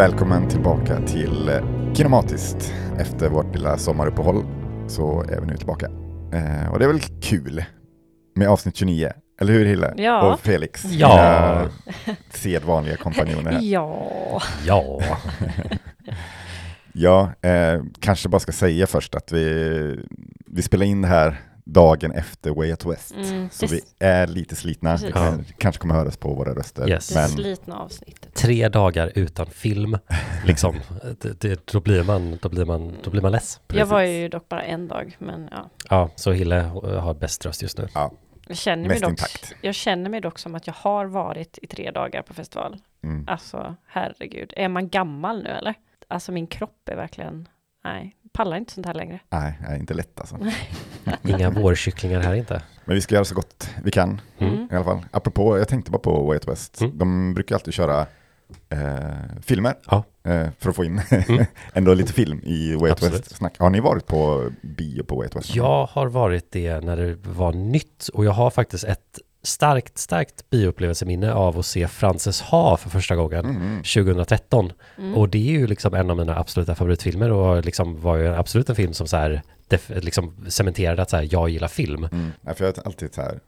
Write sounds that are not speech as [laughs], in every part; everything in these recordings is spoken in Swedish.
Välkommen tillbaka till eh, Kinematiskt. Efter vårt lilla sommaruppehåll så är vi nu tillbaka. Eh, och det är väl kul med avsnitt 29, eller hur Hille? Ja. Och Felix, Ja. sedvanliga kompanjoner här. Ja, Ja, [laughs] Ja, eh, kanske bara ska säga först att vi, vi spelar in det här dagen efter Way Out West. Mm, Så det- vi är lite slitna. Det kan, kanske kommer höras på våra röster. Yes. det Men slitna avsnittet. tre dagar utan film, [laughs] liksom. Det, det, då, blir man, då, blir man, då blir man less. Jag var ju dock bara en dag, men ja. Ja, så Hille har bäst röst just nu. ja, Jag känner, mig dock, intakt. jag känner mig dock som att jag har varit i tre dagar på festival. Mm. Alltså, herregud. Är man gammal nu eller? Alltså min kropp är verkligen, nej, pallar inte sånt här längre. Nej, nej, inte lätt alltså. [laughs] Inga vårkycklingar här inte. Men vi ska göra så gott vi kan Mm. i alla fall. Apropå, jag tänkte bara på Way Out West. Mm. De brukar alltid köra eh, filmer Ja. eh, för att få in Mm. [laughs] ändå lite film i Way Out. West-snack. Har ni varit på bio på Way Out West? Jag har varit det när det var nytt och jag har faktiskt ett starkt, starkt bioupplevelseminne av att se Frances Ha för första gången Mm. 2013. Mm. Och det är ju liksom en av mina absoluta favoritfilmer och liksom var ju absolut en film som så här def- liksom cementerade att så här, jag gillar film. Mm. Nej, för jag har alltid så här,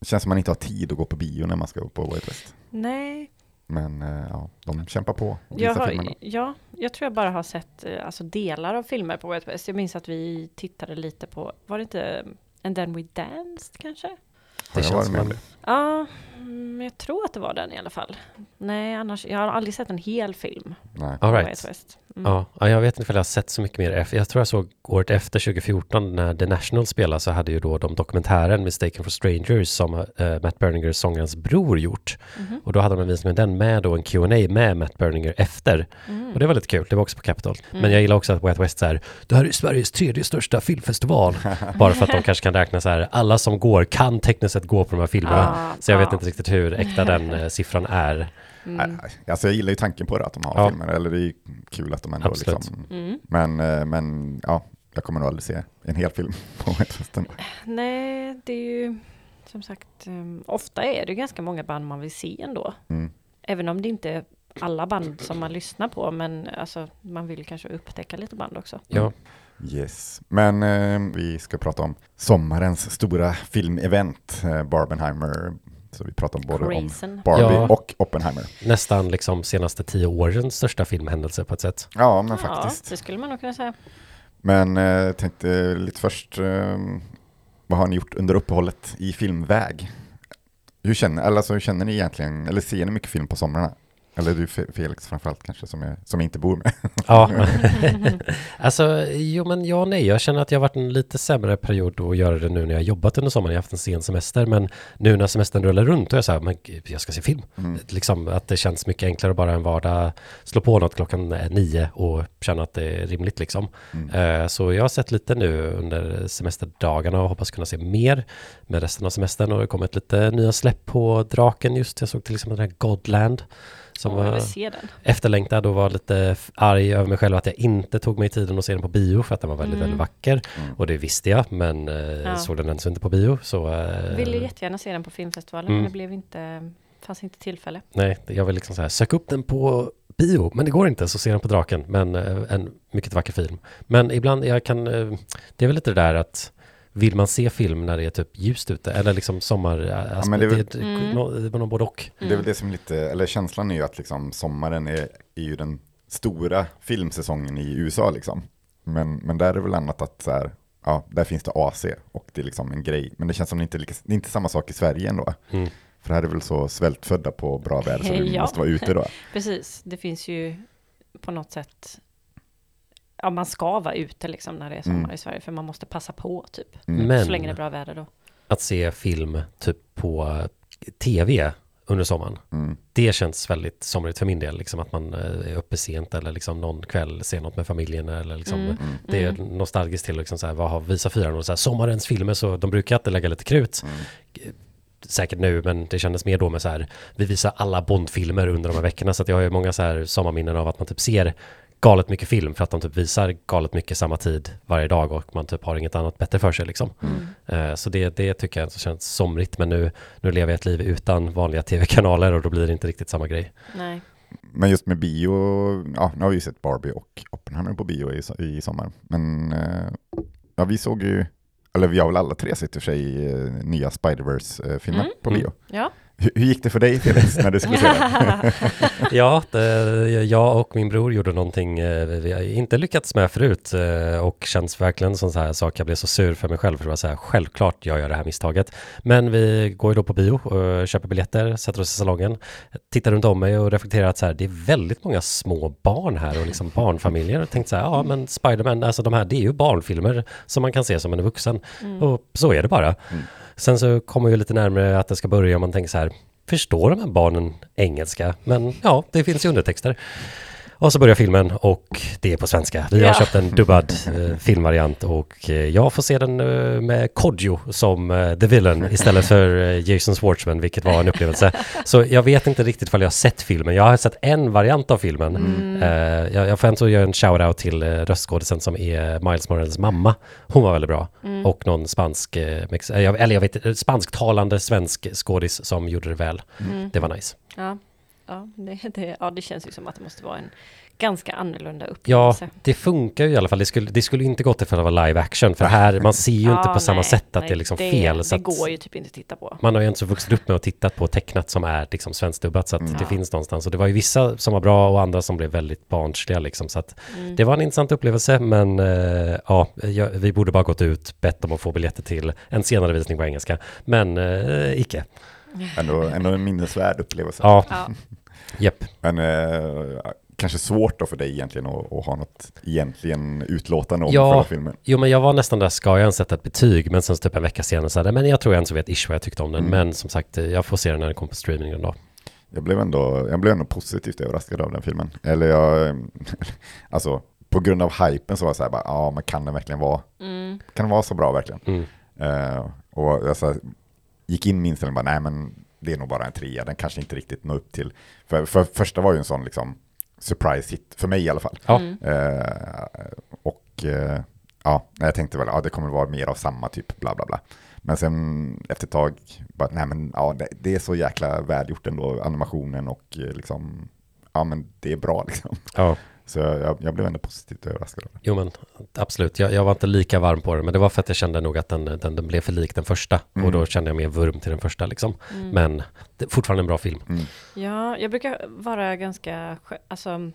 det känns som man inte har tid att gå på bio när man ska gå på West. Nej, Men eh, ja, de kämpar på jag har, ja, jag tror jag bara har sett eh, alltså, delar av filmer på West. Jag minns att vi tittade lite på, var det inte And then we danced kanske? Har jag känns varit som med om det? Ja, mm, jag tror att det var den i alla fall. Nej, annars, jag har aldrig sett en hel film Nej. All right. West. Mm. Ja, ja, jag vet inte om jag har sett så mycket mer. Jag tror jag såg året efter 2014 när The National spelade så hade ju då de dokumentären Mistaken for Strangers som eh, Matt Berninger, sångarens bror, gjort. Mhm. Och då hade de visat med den med då en Q&A med Matt Berninger efter. Mm. Och det var lite kul, det var också på Capitol. Mm. Men jag gillar också att Out West så här, det här är Sveriges tredje största filmfestival. [laughs] Bara för att de kanske kan räkna så här, alla som går kan tekniskt sett gå på de här filmerna. Ah, Så jag vet ah. inte riktigt hur äkta den [laughs] eh, siffran är. Mm. Alltså jag gillar ju tanken på det, att de har Ja. filmer. Eller det är kul att de ändå Absolut. liksom... Mm. Men, eh, men ja, jag kommer nog aldrig se en hel film [laughs] på ändå. Nej, det är ju som sagt, um, ofta är det ganska många band man vill se ändå. Mm. Även om det inte är alla band som man lyssnar på, men alltså, man vill kanske upptäcka lite band också. Ja, Yes, men eh, vi ska prata om sommarens stora filmevent, eh, Barbenheimer. Så vi pratar både om Crazen. Barbie Ja. och Oppenheimer. nästan liksom senaste tio årens största filmhändelse på ett sätt. Ja, men Ja, faktiskt. det skulle man nog kunna säga. Men eh, jag tänkte lite först, eh, vad har ni gjort under uppehållet i filmväg? Hur känner, alltså, hur känner ni egentligen, eller ser ni mycket film på somrarna? Eller du Fe- Felix framförallt kanske, som jag, som inte bor med. Ja, [laughs] [laughs] alltså jo men ja nej, jag känner att jag har varit en lite sämre period att göra det nu när jag jobbat under sommaren, jag har haft en sen semester, men nu när semestern rullar runt då är jag så här, men jag ska se film. Mm. Liksom att det känns mycket enklare att bara en vardag slå på något klockan eh, nio och känna att det är rimligt liksom. Mm. Eh, Så jag har sett lite nu under semesterdagarna och hoppas kunna se mer med resten av semestern och det har kommit lite nya släpp på Draken just. Jag såg till exempel den här Godland som var efterlängtad och var lite arg över mig själv att jag inte tog mig tiden att se den på bio för att den var väldigt, Mm. väldigt vacker. Mm. Och det visste jag, men eh, Ja. såg den ens inte på bio. Så, eh, Ville jättegärna se den på filmfestivalen, Mm. men det blev inte, fanns inte tillfälle. Nej, jag vill liksom så här, sök upp den på bio, men det går inte, så ser den på Draken. Men eh, en mycket vacker film. Men ibland, jag kan, eh, det är väl lite det där att vill man se film när det är typ ljust ute eller liksom sommar, ja, men det är väl- det, Mm. det var nog både och. Det är väl det som är lite, eller känslan är ju att liksom sommaren är, är ju den stora filmsäsongen i USA liksom. Men, men där är det väl annat att så här, ja, där finns det AC och det är liksom en grej. Men det känns som det inte det är inte samma sak i Sverige ändå. Mm. För här är väl så svältfödda på bra väder så vi [laughs] Ja. måste vara ute då. [laughs] Precis, det finns ju på något sätt, ja man ska vara ute liksom när det är sommar Mm. i Sverige, för man måste passa på typ. Mm. Men Så länge det är bra väder då. att se film typ på tv under sommaren, Mm. det känns väldigt somrigt för min del, liksom att man eh, är uppe sent eller liksom någon kväll ser något med familjen eller liksom Mm. Mm. Det är Mm. nostalgiskt till liksom så här, vad har Visa fyran och så här, sommarens filmer så de brukar alltid lägga lite krut. Mm. Säkert nu, men det kändes mer då med så här, vi visar alla Bondfilmer under de här veckorna så att jag har ju många så här sommarminnen av att man typ ser galet mycket film för att de typ visar galet mycket samma tid varje dag och man typ har inget annat bättre för sig liksom. Mm. Eh, Så det, det tycker jag känns somrigt men nu, nu lever jag ett liv utan vanliga tv-kanaler och då blir det inte riktigt samma grej. Nej. men just med bio, ja, nu har vi ju sett Barbie och Oppenheimer på bio i, i sommar. Men eh, ja, vi såg ju, eller vi har väl alla tre sett i och för sig eh, nya Spider-Verse-filmen Mm. på bio. Ja. Hur, gick det för dig Felix när du skulle se den? [laughs] Ja, det, jag och min bror gjorde någonting eh, vi har inte lyckats med förut eh, och känns verkligen som så här sak. Jag blev så sur för mig själv för det var så här, självklart jag gör det här misstaget. Men vi går ju då på bio och köper biljetter, sätter oss i salongen, tittar runt om mig och reflekterar att så här, det är väldigt många små barn här och liksom barnfamiljer. Och tänkte så här, ja men Spiderman, alltså de här, det är ju barnfilmer som man kan se som en vuxen. Och så är det bara. Sen så kommer vi lite närmare att det ska börja och man tänker så här, förstår de här barnen engelska? Men ja, det finns ju undertexter. Och så börjar filmen och det är på svenska. Vi har Ja. köpt en dubbad eh, filmvariant och eh, jag får se den eh, med Kodjo som eh, the villain istället för eh, Jason Schwartzman, vilket var en upplevelse. Så jag vet inte riktigt ifall jag har sett filmen. Jag har sett en variant av filmen. Mm. Eh, jag, jag får ändå göra en shout-out till eh, röstskådisen som är Miles Morales mamma. Hon var väldigt bra. Mm. Och någon spansk, eller jag vet spansktalande svensk skådis som gjorde det väl. Mm. Det var nice. Ja, ja, det, det, ja, det känns ju som att det måste vara en ganska annorlunda Ja, upplevelse. det funkar ju i alla fall. Det skulle, det skulle inte gått ifall det var live action, för här, man ser ju inte Ja, på samma nej, sätt att nej, det är liksom det, fel. Så Det att går ju typ inte att titta på. man har ju inte så vuxit upp med att tittat på tecknat som är liksom svenskdubbat, så att Mm. det Ja. finns någonstans. Och det var ju vissa som var bra och andra som blev väldigt barnsliga liksom. Så att Mm. det var en intressant upplevelse, men eh, ja, vi borde bara gått ut, bett om att få biljetter till en senare visning på engelska. Men eh, icke. Ändå, ändå en minnesvärd upplevelse. Ja, Ja, jepp. Men eh, kanske svårt då för dig egentligen att, att ha något egentligen utlåtande om Ja. själva filmen. Jo, men jag var nästan där, ska jag ens sätta ett betyg? Men sen typ en vecka senare så hade men jag tror jag ens vet ish vad jag tyckte om den. Mm. Men som sagt, eh, jag får se den när den kommer på streaming en dag. Jag blev ändå, jag blev ändå positivt överraskad av den filmen. Eller jag, [laughs] alltså på grund av hypen så var jag så här bara, ja men kan den verkligen vara, mm. kan den vara så bra verkligen? Mm. Eh, och jag så här, gick in med inställningen bara, nej men det är nog bara en trea, den kanske inte riktigt når upp till, för, för första var ju en sån liksom surprise hit, för mig i alla fall. Ja. Mm. Eh, och eh, ja, jag tänkte väl, ja det kommer vara mer av samma typ, bla bla bla. Men sen efter ett tag, bara, nej men ja, det, det är så jäkla välgjort ändå, animationen och eh, liksom, ja men det är bra liksom. Ja, Så jag, jag blev ändå positivt överraskad jo men absolut. Jag, jag var inte lika varm på den, men det var för att jag kände nog att den, den, den blev för lik den första. Mm. Och då kände jag mer vurm till den första liksom. Mm. Men det är fortfarande en bra film. Mm. Ja, jag brukar vara ganska, alltså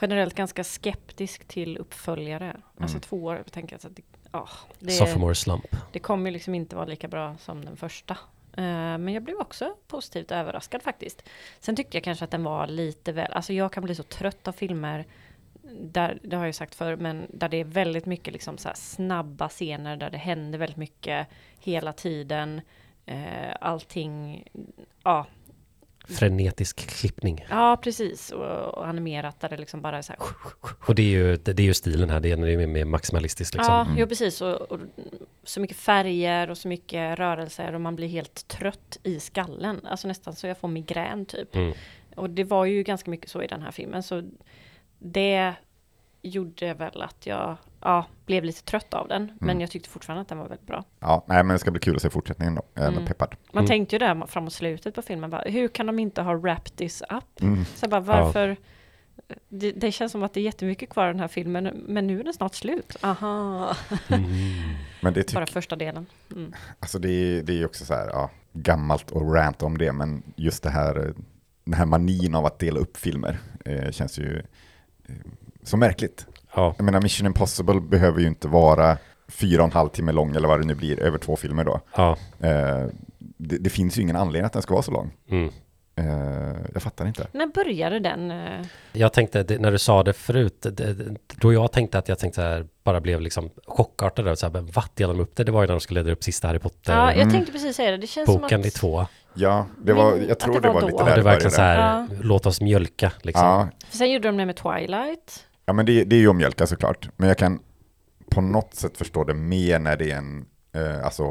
generellt ganska skeptisk till uppföljare. Alltså Mm. två år, jag tänker att det, ja, det, Sophomore slump. det kommer ju liksom inte vara lika bra som den första. Eh, men jag blev också positivt överraskad faktiskt. Sen tyckte jag kanske att den var lite väl, alltså jag kan bli så trött av filmer där, det har jag ju sagt förr, men där det är väldigt mycket liksom så här snabba scener där det händer väldigt mycket hela tiden. Eh, allting, ja, Frenetisk klippning. Ja, precis. Och, och animerat där det liksom bara är så här. Och det är ju, det, det är ju stilen här, det är, mer, mer maximalistiskt liksom. Ja, Mm. jo, precis. Och, och så mycket färger och så mycket rörelser och man blir helt trött i skallen. Alltså nästan så jag får migrän typ. Mm. Och det var ju ganska mycket så i den här filmen. Så det gjorde väl att jag ja, blev lite trött av den. Men Mm. jag tyckte fortfarande att den var väldigt bra. Ja, nej men det ska bli kul att se fortsättningen då. Jag är Mm. peppad. Man Mm. tänkte ju där framåt slutet på filmen, bara, hur kan de inte ha wrapped this up? Mm. Så bara, varför? Det, det känns som att det är jättemycket kvar i den här filmen, men nu är den snart slut. Aha, Mm. Men det bara första delen. Mm. Alltså det är, det är också så här, ja, gammalt och rant om det, men just det här, den här manin av att dela upp filmer eh, känns ju eh, så märkligt. Ja, Jag menar, Mission Impossible behöver ju inte vara fyra och en halv timme lång eller vad det nu blir, över två filmer då. ja. Eh, det, det finns ju ingen anledning att den ska vara så lång. Mm. Eh, jag fattar inte. När började den? eh, Jag tänkte, det, när du sa det förut, det, då jag tänkte att jag tänkte så här, bara blev liksom chockartad över så här, vad delade de upp det? Det var ju när de skulle leda upp sista Harry Ja, Potter-boken jag tänkte precis säga det. Det känns som att... i två. Ja, det var, jag tror att det det var, var lite då. där Ja, det var verkligen så här, låt oss mjölka liksom. Ja, För sen gjorde de det med Twilight. Ja, men det, det är ju omjölka såklart. Men jag kan på något sätt förstå det mer när det är en, eh, alltså,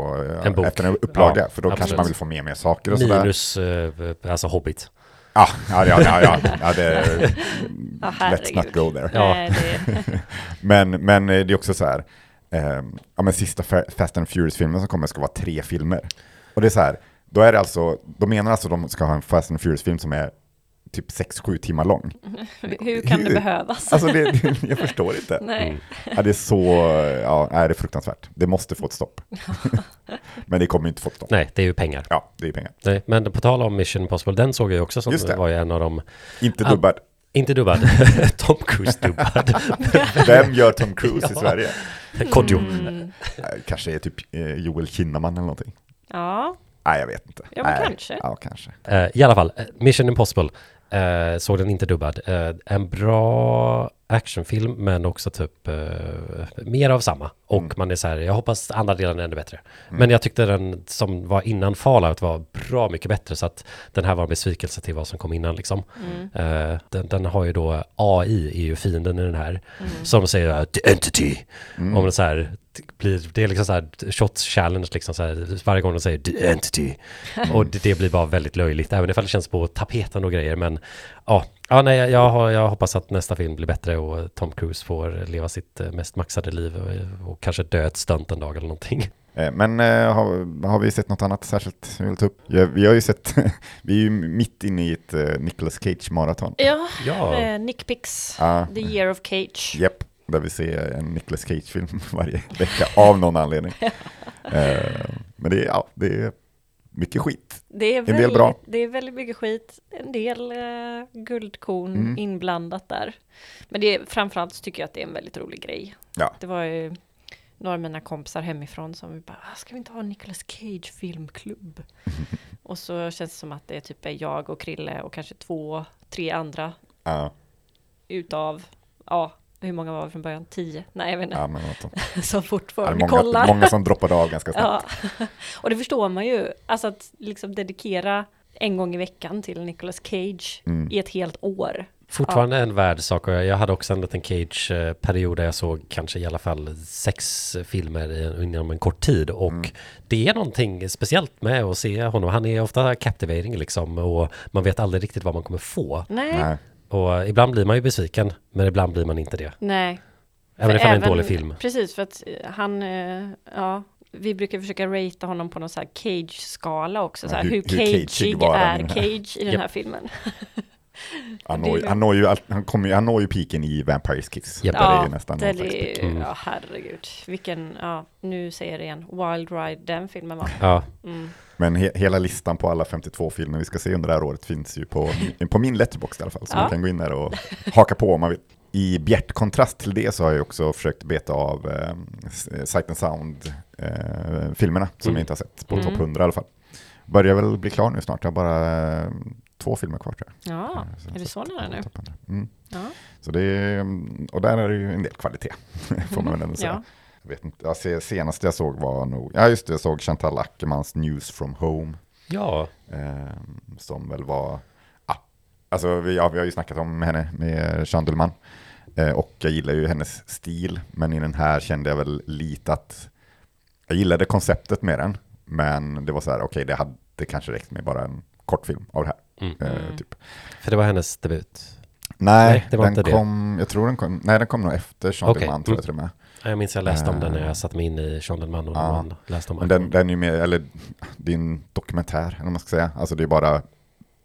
En bok. efter en upplaga. Ja, för då kanske absolut. man vill få med mer saker och sådär. Minus, eh, alltså Hobbit. Ja, ja, ja, ja, ja, ja det, [laughs] Ja, let's not go there. Ja. [laughs] Men, men eh, det är också så här, eh, ja men sista Fa- Fast and Furious-filmen som kommer ska vara tre filmer. Och det är så här, då är det alltså, de menar alltså att de ska ha en Fast and Furious-film som är typ 6-7 timmar lång. [laughs] Hur kan det behövas? Alltså det, det, jag förstår inte. [laughs] Nej. Ja, det är så, ja, nej, det är fruktansvärt. Det måste få ett stopp. [laughs] Men det kommer inte få ett stopp. Nej, det är ju pengar. Ja, det är pengar. Nej, men på tal om Mission Impossible, den såg jag ju också som Just det. var ju en av de, Inte dubbad. inte dubbad, Tom Cruise dubbad, Vem gör Tom Cruise i Ja. Sverige? Kodjo. Mm. Eh, Kanske är typ eh, Joel Kinnaman eller någonting. Ja, Nej, jag vet inte. Ja, men Nej. kanske. Ja, kanske. Eh, I alla fall, Mission Impossible. Eh, såg den inte dubbad. Eh, en bra actionfilm men också typ eh, mer av samma. Och Mm. man är så här, jag hoppas andra delen är ännu bättre. Men jag tyckte den som var innan Fallout var bra mycket bättre så att den här var en besvikelse till vad som kom innan liksom. mm. Eh, den, den har ju då AI är ju fienden i den här. Mm. Som säger the entity. Mm. Om det så här det blir, det är liksom så här shots challenge liksom så här varje gång de säger the entity. Och det, det blir bara väldigt löjligt även ifall det känns på tapeten och grejer men ja, ja nej jag, jag, har, jag hoppas att nästa film blir bättre och Tom Cruise får leva sitt eh, mest maxade liv och, och kanske dö ett stunt en dag eller någonting. [laughs] Eh, Men eh, har, har vi sett något annat särskilt vi vill ta upp? Ja, vi har ju sett, [laughs] vi är ju mitt inne i ett uh, Nicolas Cage-maraton. ja. Ja, Eh, Nick Pix, Ja, The Year of Cage. Japp, där vi ser en Nicolas Cage-film [laughs] varje vecka av någon anledning. Eh, men det är, ja, det är mycket skit. Det är, del väldigt, bra. det är väldigt mycket skit, en del eh, guldkorn Mm. inblandat där. Men det är, framförallt så tycker jag att det är en väldigt rolig grej. Ja. Det var ju några av mina kompisar hemifrån som vi bara, "Ah, ska vi inte ha en Nicolas Cage filmklubb? [laughs] och så känns det som att det typ är jag och Krille och kanske två, tre andra Ja, utav, ja, hur många var vi från början? Tio? Nej, jag vet inte. ja, men. [laughs] Som Ja, fortfarande många, kollar. många som droppade av ganska snabbt. Ja, [laughs] och det förstår man ju. Alltså att liksom dedikera en gång i veckan till Nicolas Cage Mm. i ett helt år. Fortfarande en värd sak och jag hade också en liten Cage-period där jag såg kanske i alla fall sex filmer inom en kort tid och Mm. det är någonting speciellt med att se honom. Han är ofta captivating liksom och man vet aldrig riktigt vad man kommer få. Nej, nej. Nej. Och ibland blir man ju besviken men ibland blir man inte det. Även För ifall det är en även- dålig film. Precis, för att eh, han, eh, ja, vi brukar försöka ratea honom på någon så här Cage-skala också. Så här, Ja, hur, hur- cageig är? Cage i den här filmen? [laughs] Han, når, ju- han, når ju, han, kommer ju, han når ju piken i Vampires Kiss. Där det är Ja, ju nästan det är, Mm. ja herregud. Vilken, ja, nu säger jag det igen, Wild Ride den filmen var. Ja, Mm. Men he, hela listan på alla 52 filmer vi ska se under det här året finns ju på, på min letterbox i alla fall. Så Ja. man kan gå in där och haka på om man vill. I bjärt kontrast till det så har jag också försökt beta av eh, Sight and Sound-filmerna som Mm. jag inte har sett, på Mm. topp 100 i alla fall. Börjar väl bli klar nu snart, jag har bara eh, två filmer kvar tror jag. Ja, Eh, jag är det så nära nu? topp 100. Mm. Ja. Så det är, och där är det ju en del kvalitet, [laughs] får man väl ändå säga. Ja. Jag vet inte, ser, senaste jag såg var nog, ja just det, jag såg Chantal Ackermans News from Home. ja, Eh, som väl var, ah, alltså vi, ja, vi har ju snackat om henne med Chandelman. Eh, och jag gillar ju hennes stil, men i den här kände jag väl lite att jag gillade konceptet med den, men det var så här, okej, det hade kanske räckt med bara en kortfilm av det här. Mm. Eh, Mm. typ. för det var hennes debut. Nej, Nej, den inte det. kom, jag tror den kom, nej den kom nog efter Chandelman Okej, tror jag till och med. Jag minns jag läste om den när Eh. jag satte mig in i Shondelman och Ja. man läste om Men den, den är ju mer, eller en dokumentär, eller man ska säga. Alltså det är bara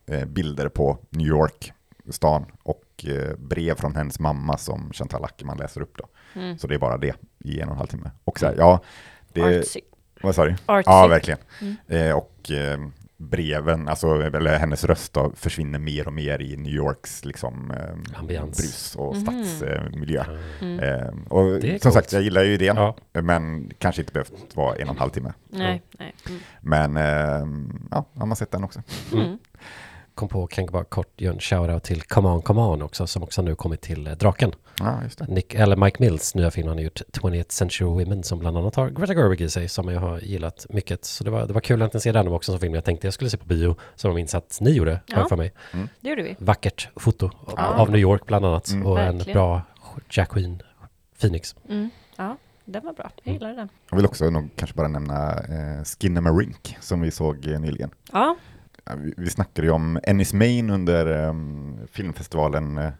eh, bilder på New York, stan, och eh, brev från hennes mamma som Chantal Ackerman läser upp då. Mm. Så det är bara det i en och en halv timme. Och så här, ja, det, Artsy. vad sa du? Artsy. Ja, verkligen. Mm. Eh, och eh, breven, alltså, eller hennes röst då, försvinner mer och mer i New Yorks liksom, eh, brus och Mhm. stadsmiljö. Mm. Eh, och som coolt. sagt, jag gillar ju idén, Ja, men kanske inte behövt vara en och en halv timme. Nej, nej. Mm. Men eh, ja, har man sett den också. Mm. kom på, kan jag bara kort göra en shoutout till Come On Come On också, som också nu kommit till eh, Draken. Ja, just det. Nick, eller Mike Mills nya film han har gjort, 20th Century Women, som bland annat har Greta Gerwig i sig, som jag har gillat mycket. Så det var, det var kul att se den också som film jag tänkte jag skulle se på bio, som jag minns att ni gjorde, Ja. för mig. Det gjorde vi. Vackert foto av, Ja. av New York bland annat, Mm. och en Verkligen. bra Jack Queen, Phoenix. Mm. Ja, den var bra. Jag gillade den. Jag vill också nog kanske bara nämna eh, Skinnamarink som vi såg eh, nyligen. Ja, Vi, vi snackade ju om Ennis Main under eh, filmfestivalen eh,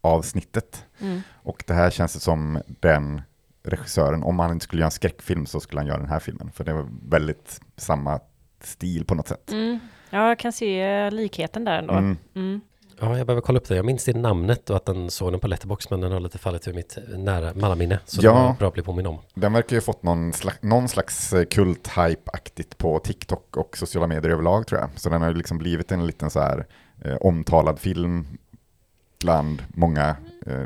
avsnittet. mm. Och det här känns som den regissören, om han inte skulle göra en skräckfilm så skulle han göra den här filmen. För det var väldigt samma stil på något sätt. Mm. ja jag kan se likheten där ändå. Mm. Mm. Ja, jag behöver kolla upp det. Jag minns det namnet och att den såg den på Letterbox men den har lite fallit ur mitt nära mannaminne. Så Ja. det var bra att bli påminn om. Den verkar ju fått någon, slags, någon slags eh, kult-hype-aktigt på TikTok och sociala medier överlag tror jag. Så den har ju liksom blivit en liten så här eh, omtalad film bland många eh,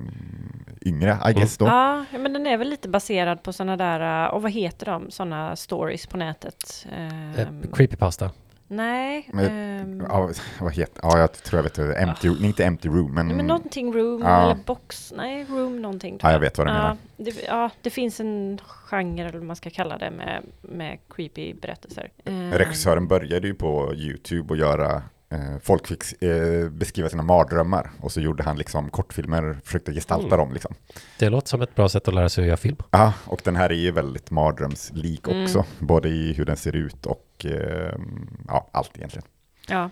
yngre, I guess då. Ja, men den är väl lite baserad på sådana där, och vad heter de, sådana stories på nätet? Eh, Ehm, creepypasta. Nej, Men- ehm, Ja, [laughs] vad heter, ja, jag tror jag vet det. Empty, inte Empty Room, men, men någonting room Ja. eller box, nej room någonting. Ja, jag vet vad du ja, menar. Det, ja, det finns en genre eller vad man ska kalla det med, med creepy berättelser. Ehm, regissören började ju på YouTube och göra folk fick eh, beskriva sina mardrömmar och så gjorde han liksom kortfilmer, försökte gestalta Mm. dem liksom. Det låter som ett bra sätt att lära sig att göra film. Ja, och den här är ju väldigt mardrömslik Mm. också, både i hur den ser ut och eh, ja, allt egentligen. Ja,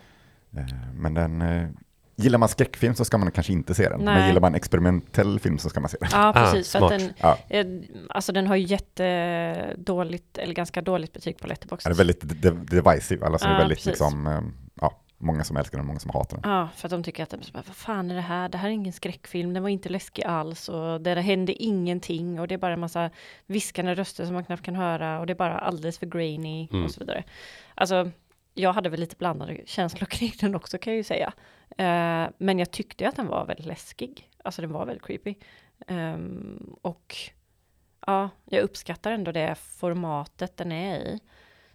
Eh, men den, eh, gillar man skräckfilm så ska man kanske inte se den, men Nej. gillar man experimentell film så ska man se den. ja precis. för smart. att den, Ja. eh, alltså den har ju jättedåligt, eller ganska dåligt betyg på Letterboxd. Den är väldigt de- de- divisive, alltså det är Ja, väldigt precis. liksom, eh, ja, många som älskar den, många som hatar den. Ja, för att de tycker att, vad fan är det här? Det här är ingen skräckfilm, den var inte läskig alls och det hände ingenting och det är bara en massa viskande röster som man knappt kan höra och det är bara alldeles för grainy Mm. och så vidare. Alltså, jag hade väl lite blandade känslor [laughs] kring den också kan jag ju säga. Eh, men jag tyckte att den var väldigt läskig. Alltså den var väldigt creepy. Ehm, och ja, jag uppskattar ändå det formatet den är i.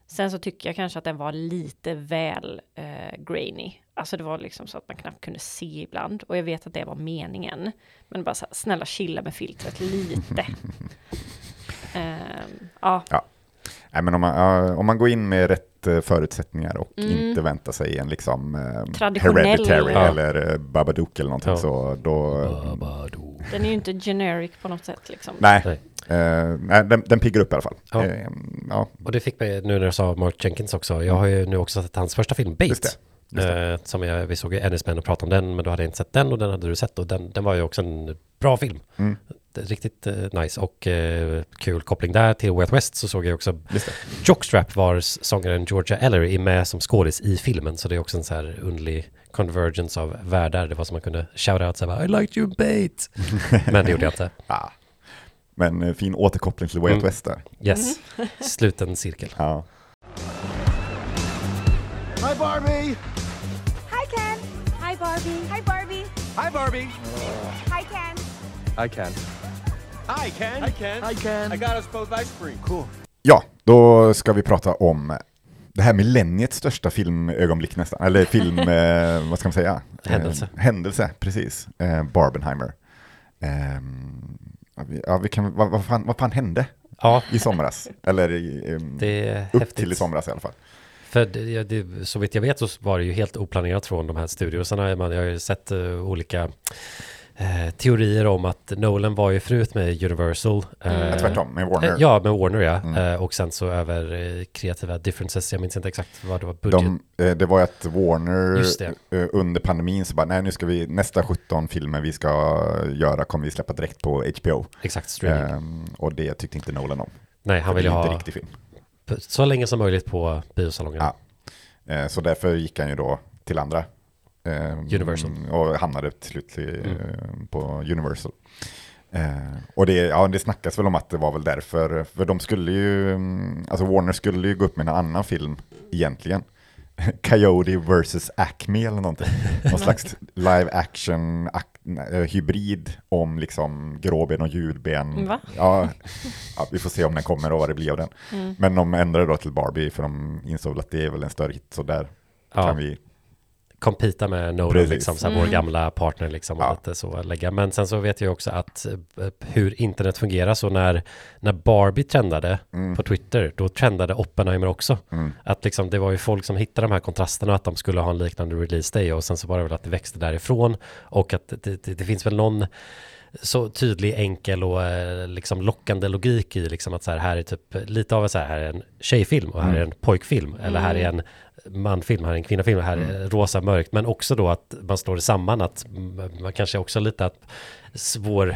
Sen så tycker jag kanske att den var lite väl eh, grainy. Alltså det var liksom så att man knappt kunde se ibland. Och jag vet att det var meningen. Men bara så här, snälla chilla med filtret lite. [laughs] Ehm, ja, Nej, men om, man, ja, om man går in med rätt eh, förutsättningar och Mm. inte väntar sig en liksom eh, Traditionell. Hereditary Ja. eller eh, Babadook eller någonting Ja. så då... Babadoo. den är ju inte generic på något sätt liksom. Nej, Nej. Eh, nej den, den piggar upp i alla fall. Ja. Eh, ja, Och det fick mig nu när du sa Mark Jenkins också. Jag har ju nu också sett hans första film, Bait. just det. Just det. Eh, som jag, vi såg ju Ennis och pratade om den, men då hade jag inte sett den och den hade du sett och den, den var ju också en bra film. Mm. Är Riktigt eh, nice och eh, kul koppling där till Out West så såg jag också. Jockstrap var sångaren Georgia Ellery med som skådis i filmen så det är också en så här underlig convergence av världar. Det var som man kunde shout out så här, I liked you bait. [laughs] Men det gjorde jag inte. Ah. Men eh, fin återkoppling till Way Out Mm. West där. Yes, [laughs] sluten cirkel. Ja. Hi, Barbie. Hi, Ken. Hi, Barbie. Hi, Barbie. Hi, Barbie. Hi, Ken. Hi, Ken. Hi, Ken. Hi, Ken. Hi, Ken. I got us both ice cream. Cool. ja, då ska vi prata om det här millenniets största filmögonblick nästan, eller film, [laughs] eh, vad ska man säga? Händelse. Eh, händelse, precis. Eh, Barbenheimer. Ja, vi- ja, vi kan, vad, vad, fan, vad fan hände Ja, i somras? Eller i, ehm, det är upp häftigt. till i somras i alla fall. För det, det, så vitt jag vet så var det ju helt oplanerat från de här studiosarna. Man, jag har ju sett eh, olika eh, teorier om att Nolan var ju förut med Universal. Mm. eh, tvärtom, med Warner. eh, Ja, med Warner ja. Mm. Eh, och sen så över eh, kreativa differences. Jag minns inte exakt vad det var budget. De, det var att Warner under pandemin så bara, nej nu ska vi, nästa 17 filmer vi ska göra kommer vi släppa direkt på HBO. Exakt, streaming. Ehm, och det tyckte inte Nolan om. Nej, han ville ha riktig film. så länge som möjligt på biosalongerna. Ja. Så därför gick han ju då till andra. Eh, Universal. Och hamnade till slut Mm. eh, på Universal. Eh, och det, ja, det snackas väl om att det var väl därför, för de skulle ju, mm, alltså Warner skulle ju gå upp med en annan film egentligen. [laughs] Coyote vs. Acme eller någonting. [laughs] Någon slags live action ak- eh, hybrid om liksom gråben och julben. Va? Ja, ja, vi får se om den kommer och vad det blir av den. Mm. Men de ändrade då till Barbie för de insåg att det är väl en större hit så där Ja, kan vi, competa med Nolan, Precis. liksom, så här, vår Mm. gamla partner liksom, Ja. lite så lägga. Men sen så vet jag också att eh, hur internet fungerar, så när, när Barbie trendade Mm. på Twitter, då trendade Oppenheimer också. Mm. Att liksom, det var ju folk som hittade de här kontrasterna, att de skulle ha en liknande release day och sen så var det väl att det växte därifrån och att det, det, det finns väl någon så tydlig, enkel och eh, liksom lockande logik i liksom att så här, här är typ lite av en så här, här är en tjejfilm och här Mm. är en pojkfilm eller här är en manfilm, här är en kvinnafilm, här Mm. är rosa mörkt men också då att man slår det samman att mm, man kanske också lite att vår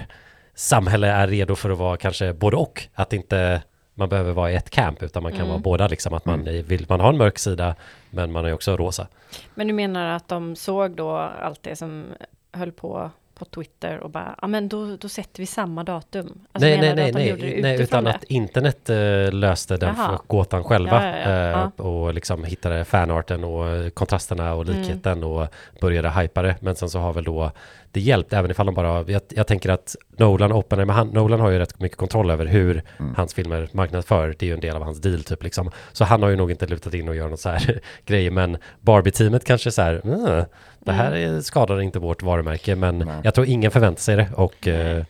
samhälle är redo för att vara kanske både och att inte man behöver vara i ett camp utan man kan Mm. vara båda liksom att man vill man ha en mörk sida men man är också rosa. Men du menar att de såg då allt det som höll på på Twitter och bara, ja men då, då sätter vi samma datum. Alltså, nej, nej, nej, nej, nej, utan det? att internet eh, löste den Jaha. för gåtan själva Ja, ja, ja. eh, och liksom hittade fanarten och kontrasterna och Mm. likheten och började hypa det. Men sen så har väl då det hjälpt även ifall de bara, jag, jag tänker att Nolan och Oppenheimer, han, Nolan har ju rätt mycket kontroll över hur Mm. hans filmer marknadsför. Det är ju en del av hans deal typ liksom. Så han har ju nog inte lutat in och gör något så här [laughs] grejer. Men Barbie-teamet kanske så här, "Mm, det här är, skadar inte vårt varumärke. Men Nej. jag tror ingen förväntar sig det och eh,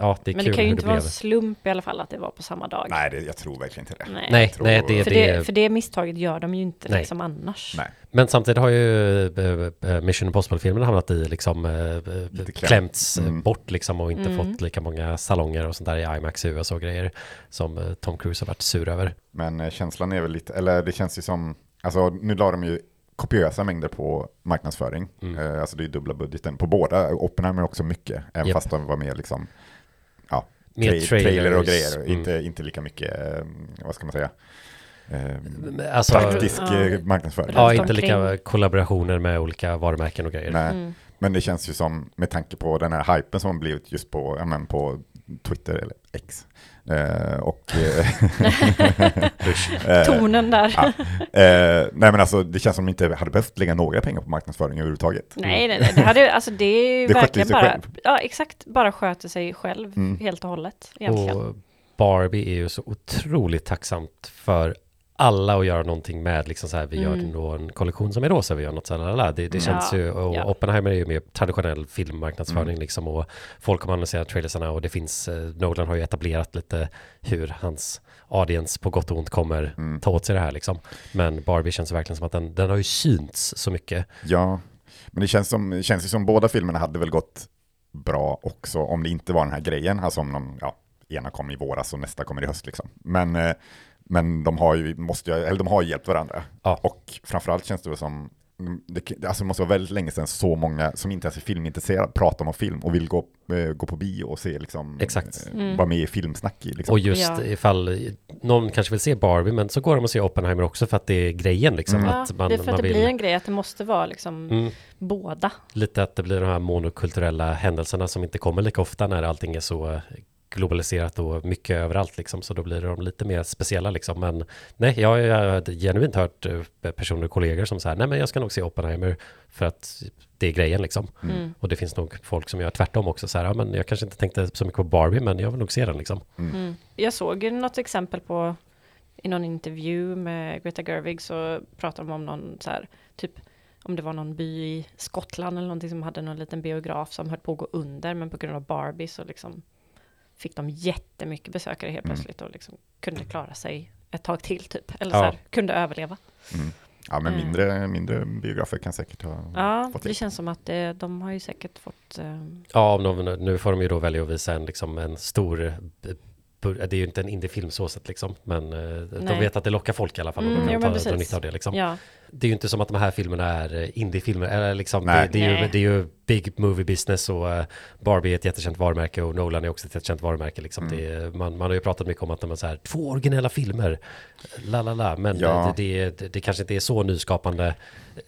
ja, det är Men det kan ju inte det vara en slump i alla fall att det var på samma dag. Nej, det, jag tror verkligen inte det. Nej. Nej, tror- nej, det, För, det, det, för det misstaget gör de ju inte Nej. liksom annars. Nej. Men samtidigt har ju eh, eh, Mission Impossible-filmerna hamnat i liksom klämt. klämts Mm. bort liksom och inte Mm. fått lika många salonger och sånt där i IMAX i USA och grejer som Tom Cruise har varit sur över. Men känslan är väl lite, eller det känns ju som, alltså nu la de ju kopiösa mängder på marknadsföring. Mm. Eh, alltså det är dubbla budgeten på båda. Oppenheimer också mycket, även Japp. fast de var mer liksom, ja, Mer tra- trailer och trailers. grejer. Mm. Inte, inte lika mycket, eh, vad ska man säga, eh, Alltså, praktisk Ja. eh, marknadsföring. Ja, inte lika kollaborationer med olika varumärken och grejer. Nej. Mm. Men det känns ju som, med tanke på den här hypen som har blivit just på, ja, men på Twitter, eller X, eh, och... [laughs] eh, Tonen där. Ja. Eh, nej men alltså det känns som de inte hade behövt lägga några pengar på marknadsföring överhuvudtaget. Nej, nej, nej. Det, hade, alltså, det är ju Det verkligen bara, själv. ja exakt, bara sköter sig själv Mm. helt och hållet egentligen. Och Barbie är ju så otroligt tacksamt för alla att göra någonting med, liksom så här, vi gör Mm. då en kollektion som är rosa, vi gör något så här, lalala. det, det Mm. känns Ja, ju, och ja. Oppenheimer är ju mer traditionell filmmarknadsföring Mm. liksom, och folk kommer annonsera trailersarna och det finns, eh, Nolan har ju etablerat lite hur hans audience på gott och ont kommer Mm. ta åt sig det här liksom. Men Barbie känns verkligen som att den, den har ju synts så mycket. Ja, men det känns, som, det känns ju som båda filmerna hade väl gått bra också om det inte var den här grejen, alltså om de, ja, ena kom i våras och nästa kommer i höst liksom. Men, eh, men de har ju, måste ju, eller de har ju hjälpt varandra. Ja. Och framförallt känns det väl som, det, alltså det måste vara väldigt länge sedan så många som inte ens är filmintresserade pratar om film och vill gå, eh, gå på bio och se liksom, Exakt. eh, Mm. vara med i filmsnack i liksom. Och just Ja. ifall någon kanske vill se Barbie, men så går de och ser Oppenheimer också för att det är grejen liksom. Mm. Ja, Att man, det är för att det vill... blir en grej att det måste vara liksom Mm. båda. Lite att det blir de här monokulturella händelserna som inte kommer lika ofta när allting är så eh, globaliserat och mycket överallt liksom. Så då blir de lite mer speciella liksom. Men nej, jag jag har genuint hört eh, personer och kollegor som säger nej men jag ska nog se Oppenheimer för att det är grejen liksom. Mm. Och det finns nog folk som gör tvärtom också så här, ja men jag kanske inte tänkte så mycket på Barbie men jag vill nog se den liksom. Mm. Jag såg något exempel på i någon intervju med Greta Gerwig så pratade de om någon så här, typ om det var någon by i Skottland eller någonting som hade någon liten biograf som höll på att gå under men på grund av Barbie så liksom fick de jättemycket besökare helt Mm. plötsligt och liksom kunde klara sig ett tag till typ. Eller Ja. så här, kunde överleva. Mm. Ja, men Mm. mindre, mindre biografer kan säkert ha Ja, fått det det. känns som att det, de har ju säkert fått eh, Ja, de, nu får de ju då välja att visa en, liksom, en stor eh, det är ju inte en indiefilm så sett liksom, men eh, de Nej. vet att det lockar folk i alla fall och Mm, de jo, kan men ta, dra nytta av det liksom. Ja, Det är ju inte som att de här filmerna är eh, indiefilmer, eller liksom, det, det, är ju, det är ju big movie business och eh, Barbie är ett jättekänt varumärke och Nolan är också ett jättekänt varumärke liksom. Mm. Det är, man, man har ju pratat mycket om att de har så här, två originella filmer, la la la, men Ja. det, det, det, det kanske inte är så nyskapande,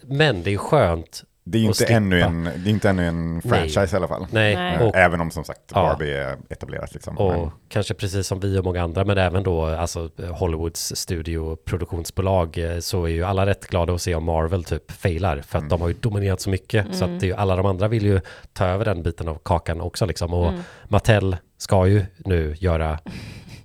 men det är skönt, Det är ju inte slippa. ännu en, det är inte ännu en franchise i alla fall. nej, Nej. Eh, och Även om som sagt Ja. Barbie är etablerat liksom. Och Men, kanske precis som vi och många andra, men även då alltså Hollywoods studioproduktionsbolag eh, så är ju alla rätt glada att se om Marvel typ failar för att Mm. de har ju dominerat så mycket så att det är ju, alla de andra vill ju ta över den biten av kakan också liksom och Mm. Mattel ska ju nu göra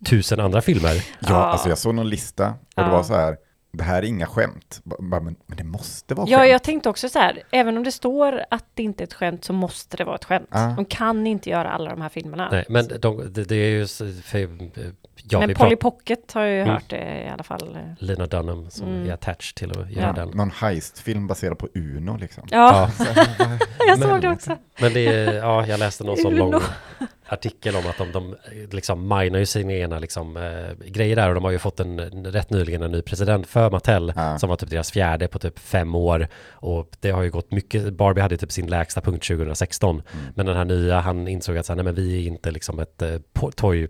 tusen andra filmer. ja, Ja. alltså jag såg någon lista och Ja. det var så här, det här är inga skämt. Men, men det måste vara ja skämt. jag tänkte också så här, även om det står att det inte är ett skämt så måste det vara ett skämt. Ja. De kan inte göra alla de här filmerna. Nej, men de, det, det är ju för, ja, men Polly Pocket har ju Mm. hört det i alla fall. Lina Dunham som Mm. är attached till att göra Ja. den. Någon heistfilm baserad på Uno liksom. Ja, [laughs] jag Men- såg det också. Men det är, ja, jag läste någon sån lång artikel om att de, de liksom minar ju sina egna liksom, eh, grejer där och de har ju fått en, rätt nyligen en ny president för Mattel Ja. som var typ deras fjärde på typ fem år och det har ju gått mycket, Barbie hade typ sin lägsta punkt 2016 Mm. men den här nya, han insåg att så här, nej men vi är inte liksom ett eh, toy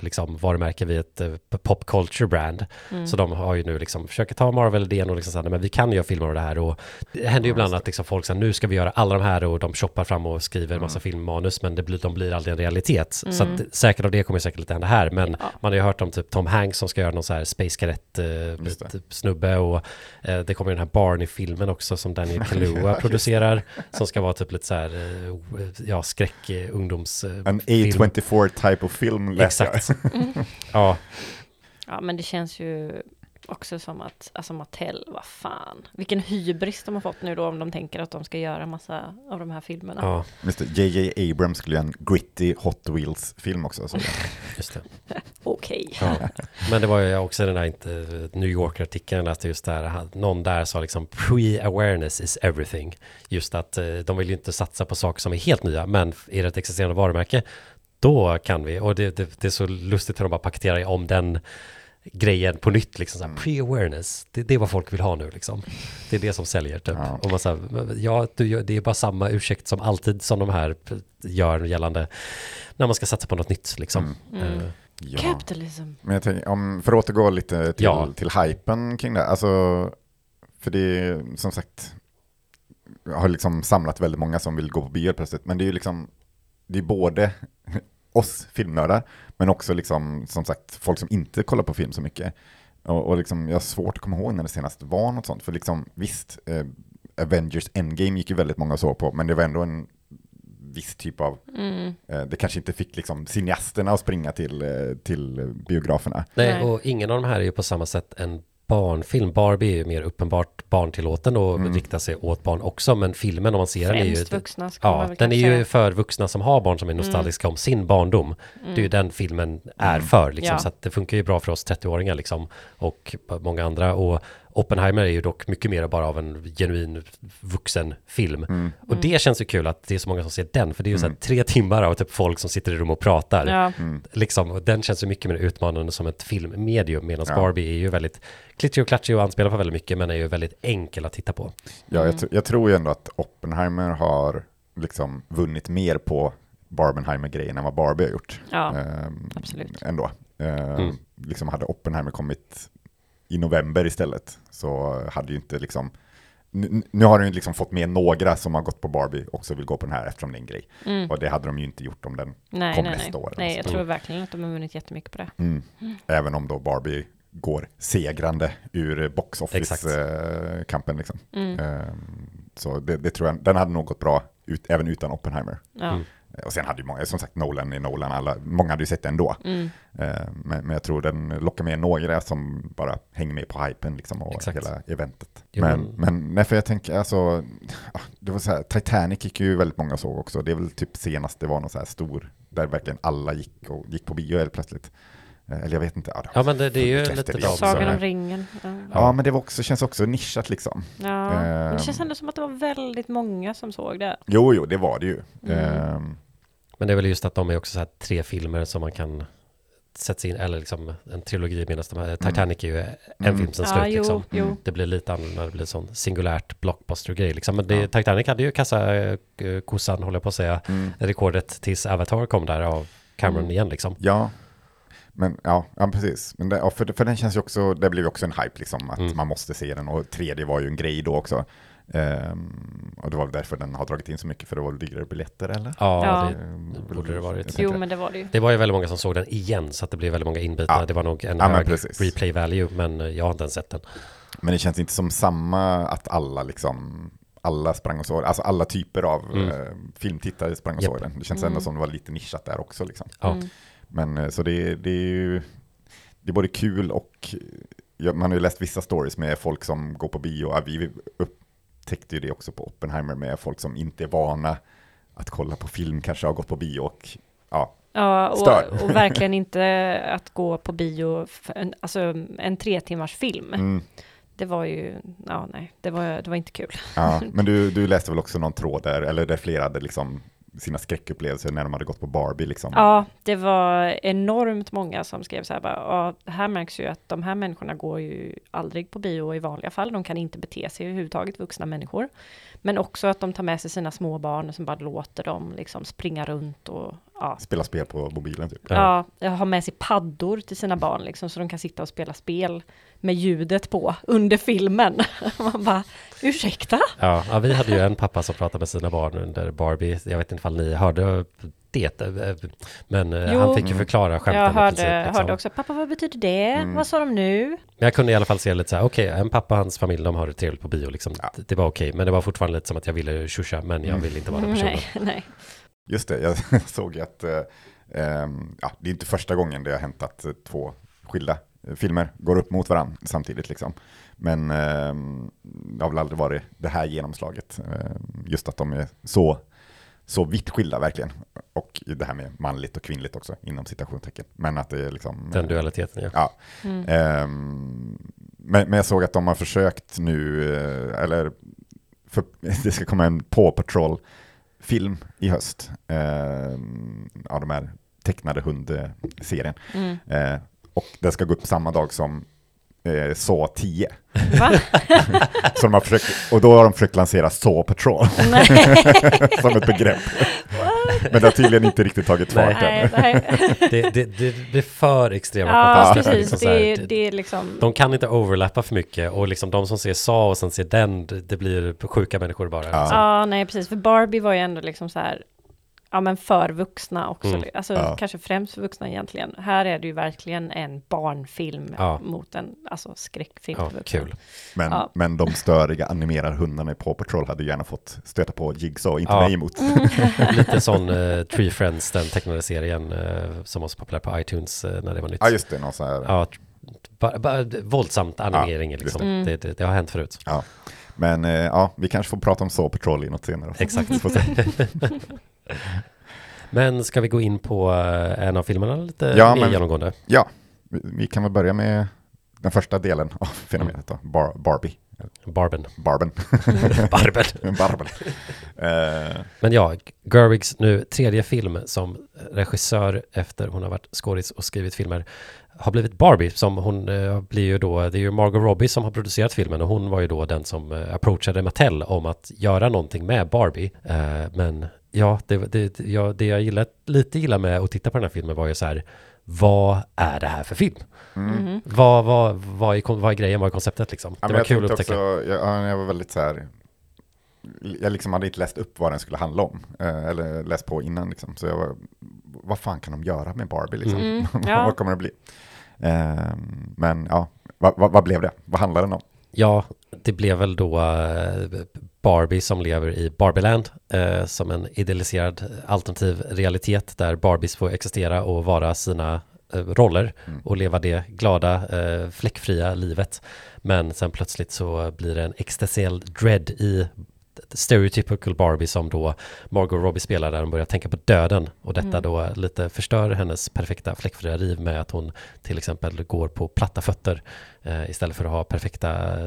liksom varumärke vid ett eh, pop culture brand. Mm. Så de har ju nu liksom försöker ta Marvel-idén och liksom säga, men vi kan göra filmer av det här. Och det händer ju ibland att liksom folk säger nu ska vi göra alla de här. Och de shoppar fram och skriver en massa filmmanus men det blir, de blir aldrig en realitet. Så att, säkert av det kommer säkert lite hända här. Men man har ju hört om typ Tom Hanks som ska göra någon så här Space Cadet eh, typ snubbe. Och eh, det kommer ju den här Barney-filmen också som Daniel [laughs] Kaluuya producerar som ska vara typ lite så här eh, ja skräck eh, ungdoms eh, En film. A24 type of film jag. Exakt. [laughs] ja, Ja, men det känns ju också som att, alltså Mattel, vad fan, vilken hybris de har fått nu då om de tänker att de ska göra massa av de här filmerna. ja, Just det, JJ Abrams skulle göra en gritty Hot Wheels-film också. Så. [laughs] just det. [laughs] Okej. Ja. Men det var ju också den där inte, New Yorker-artikeln, jag läste just där, någon där sa liksom pre-awareness is everything. Just att eh, de vill ju inte satsa på saker som är helt nya, men är det ett existerande varumärke, då kan vi. Och det, det, det är så lustigt hur de bara paketerar om den grejen på nytt, liksom så här, pre-awareness, det, det är vad folk vill ha nu liksom. Det är det som säljer typ. Ja. Och man så här, ja, du, det är bara samma ursäkt som alltid som de här gör gällande när man ska satsa på något nytt liksom. Mm. Eh, Ja. Capitalism. Men jag tänker, om, för att återgå lite till, Ja. till hypen kring det, alltså, för det är som sagt, jag har liksom samlat väldigt många som vill gå på bio plötsligt, men det är ju liksom, det är både [laughs] oss filmnördar, men också liksom, som sagt, folk som inte kollar på film så mycket. Och, och liksom, jag har svårt att komma ihåg när det senast var något sånt, för liksom, visst, eh, Avengers Endgame gick ju väldigt många så på, men det var ändå en viss typ av, Mm. eh, det kanske inte fick liksom cineasterna att springa till, eh, till biograferna. Nej, Nej. och ingen av de här är ju på samma sätt en barnfilm. Barbie är ju mer uppenbart barntillåten och Mm. riktar sig åt barn också, men filmen om man ser den är ju... Främst vuxna Ja, den är ju säga. för vuxna som har barn som är nostalgiska om sin barndom. Det är ju den filmen är för, liksom. Ja. så att det funkar ju bra för oss 30-åringar liksom, och många andra. Och Oppenheimer är ju dock mycket mer bara av en genuin vuxen film. Mm. Och det känns ju kul att det är så många som ser den, för det är ju så här tre timmar av typ folk som sitter i rum och pratar. Ja, Liksom, och den känns ju mycket mer utmanande som ett filmmedium, medan Ja. Barbie är ju väldigt klitschig och klatschig och anspelar på väldigt mycket, men är ju väldigt enkel att titta på. Ja, jag, tr- jag tror ju ändå att Oppenheimer har liksom vunnit mer på Barbenheimer-grejen än vad Barbie har gjort. ja. Ehm, absolut. Ändå. Ehm, Mm. Liksom hade Oppenheimer kommit i november istället så hade ju inte liksom nu, nu har den ju liksom fått med några som har gått på Barbie också vill gå på den här eftersom det är en grej. Mm. Och det hade de ju inte gjort om den Nej, kom nej, nästa nej. år. Nej, så. jag tror verkligen att de har vunnit jättemycket på det. Mm. Även om då Barbie går segrande ur box office-kampen. Liksom. Mm. Ehm, så det, det tror jag, den hade nog gått bra ut, även utan Oppenheimer. Ja. Och sen hade ju många, som sagt Nolan är Nolan, alla, många hade ju sett det ändå. Mm. Ehm, men, men jag tror den lockar med några som bara hänger med på hypen liksom, och Exakt. hela eventet. Jo, men, men- nej, för jag tänker, alltså, ah, det var så här, Titanic gick ju väldigt många såg också. Det är väl typ senast det var någon så här stor, där verkligen alla gick, och, gick på bio helt plötsligt. Eh, Eller jag vet inte. det Ja, men det, det är ju lite det. Sagan så- om ringen. Ja. Ja, men det var också, känns också nischat liksom. Ja. Men det känns Ehm. ändå som att det var väldigt många som såg det. Jo, jo, det var det ju. Mm. Ehm, Men det är väl just att de är också så här tre filmer som man kan sätta sig in, eller liksom en trilogi medan de här, Titanic är ju en Mm. film sen Ja, slut jo, liksom. jo. Det blir lite annorlunda, det blir sån singulärt blockbuster-grej liksom. Men det, Ja. Titanic hade ju kassa eh, kossan, håller jag på att säga, mm. rekordet tills Avatar kom där av Cameron Mm. igen liksom. Ja, men ja, ja precis. Men det, ja, för, för den känns ju också, det blev ju också en hype liksom, att Mm. man måste se den. Och tredje var ju en grej då också. Ehm, och det var väl därför den har dragit in så mycket, för det var dyrare biljetter eller? Ja, Ja. Det, Ehm, borde det varit. jag tänker Jo, det. men det var det ju. det var ju väldigt många som såg den igen, så att det blev väldigt många inbitna. Ja. Det var nog en Ja, hög replay value, men eh, jag har inte ens sett den. Men det känns inte som samma att alla liksom, alla sprang och såg Alltså alla typer av Mm. eh, filmtittare sprang och Japp. såg den. Det känns Mm. ändå som det var lite nischat där också liksom. Ja. Mm. Men eh, så det, det är ju, det är både kul och, ja, man har ju läst vissa stories med folk som går på bio. Ja, Vi upptäckte ju det också på Oppenheimer med folk som inte är vana att kolla på film, kanske har gått på bio och ja, Ja, Stör. och, och verkligen inte att gå på bio, en, alltså en tre timmars film. mm, Det var ju, ja nej, det var, det var inte kul. ja. [laughs] Men du, du läste väl också någon tråd där, eller där flera hade liksom sina skräckupplevelser när de hade gått på Barbie liksom. Ja, det var enormt många som skrev så här bara, ja, här märks ju att de här människorna går ju aldrig på bio i vanliga fall. De kan inte bete sig överhuvudtaget, vuxna människor. Men också att de tar med sig sina små barn som bara låter dem liksom springa runt och ja, Spela spel på mobilen typ. Ja, jag har med sig paddor till sina barn liksom, så de kan sitta och spela spel med ljudet på under filmen. [laughs] Man bara, ursäkta? Ja, ja, vi hade ju en pappa som pratade med sina barn under Barbie. Jag vet inte ifall ni hörde det, eh, men eh, Jo. han fick ju förklara skämten Jag hörde, princip, liksom. hörde också, pappa vad betyder det? Vad sa de nu? Men jag kunde i alla fall se lite så här, okej, en pappa och hans familj, de har det trevligt på bio liksom. Ja. Det, det var okej, men det var fortfarande lite som att jag ville tjuscha, men jag ville inte vara den [laughs] personen. Nej, nej. Just det, jag [laughs] såg att eh, ehm, ja, det är inte första gången det har hänt att eh, två skilda eh, filmer går upp mot varandra samtidigt. Liksom. Men ehm, det har väl aldrig varit det här genomslaget. Ehm, just att de är så, så vitt skilda verkligen. Och det här med manligt och kvinnligt också, inom citationstecken. Men att det är liksom... Den dualiteten, ja. Ja. Mm. Ehm, men, men jag såg att de har försökt nu, eh, eller för, [laughs] det ska komma en Paw Patrol-film i höst. Ehm, av de här tecknade hundserien. Mm. Eh, och den ska gå upp samma dag som eh, Saw 10. Va? [laughs] Så de har försökt, och då har de försökt lansera Saw Patrol [laughs] som ett begrepp. Men det har tydligen inte riktigt tagit fart än. nej, nej. Det, det, det blir för extrema Ja, kontraster. precis. Liksom så här, Det, är- det är liksom... De kan inte overlappa för mycket och liksom de som ser Sa och sen ser den, det det blir sjuka människor bara. Ja. Liksom. Ja, nej precis. För Barbie var ju ändå liksom så här, ja men för vuxna också. Mm. Alltså Ja. kanske främst för vuxna egentligen. Här är det ju verkligen en barnfilm Ja. mot en alltså, skräckfilm Ja, kul. Men, Ja. men de störiga animerarhundarna i Paw Patrol hade gärna fått stöta på Jigsaw, inte Ja. mig emot. [laughs] [laughs] Lite sån eh, Tree Friends, den tecknade serien eh, som var så populär på iTunes eh, när det var nytt. Ja, just det, någon sån här. Ja, våldsamt animering Ja, liksom. Mm. Det, det, det har hänt förut. Ja. Men eh, ja, vi kanske får prata om Saw Patrol i något senare. Exakt. [laughs] [laughs] Men ska vi gå in på eh, en av filmerna lite Ja, mer men- genomgående? Ja, vi, vi kan väl börja med den första delen av [laughs] fenomenet då, Bar Barbie. Barben. Barben. [laughs] Barben. Barben. Eh, Men ja, Gerwigs nu tredje film som regissör efter hon har varit skådis och skrivit filmer har blivit Barbie som hon eh, blir ju då, det är ju Margot Robbie som har producerat filmen och hon var ju då den som approachade Mattel om att göra någonting med Barbie. Men ja, det, det, ja, det jag gillar, lite gillar med att titta på den här filmen var ju så här, vad är det här för film? Mhm. Vad, vad, vad, är, vad är grejen, vad är konceptet liksom? ja, Det var jag kul att upptäcka. också, jag, ja, jag var väldigt så här, jag liksom hade inte läst upp vad den skulle handla om, eh, eller läst på innan liksom, så jag var, vad fan kan de göra med Barbie liksom? Mm, [laughs] ja. vad kommer det bli? Eh, men ja, vad, vad, vad blev det? Vad handlar den om? Ja, det blev väl då eh, Barbie som lever i Barbieland eh, som en idealiserad alternativ realitet där Barbies får existera och vara sina eh, roller Mm. och leva det glada, eh, fläckfria livet. Men sen plötsligt så blir det en existentiell dread i stereotypical Barbie som då Margot Robbie spelar där hon börjar tänka på döden och detta Mm. då lite förstör hennes perfekta fläckfria liv med att hon till exempel går på platta fötter eh, istället för att ha perfekta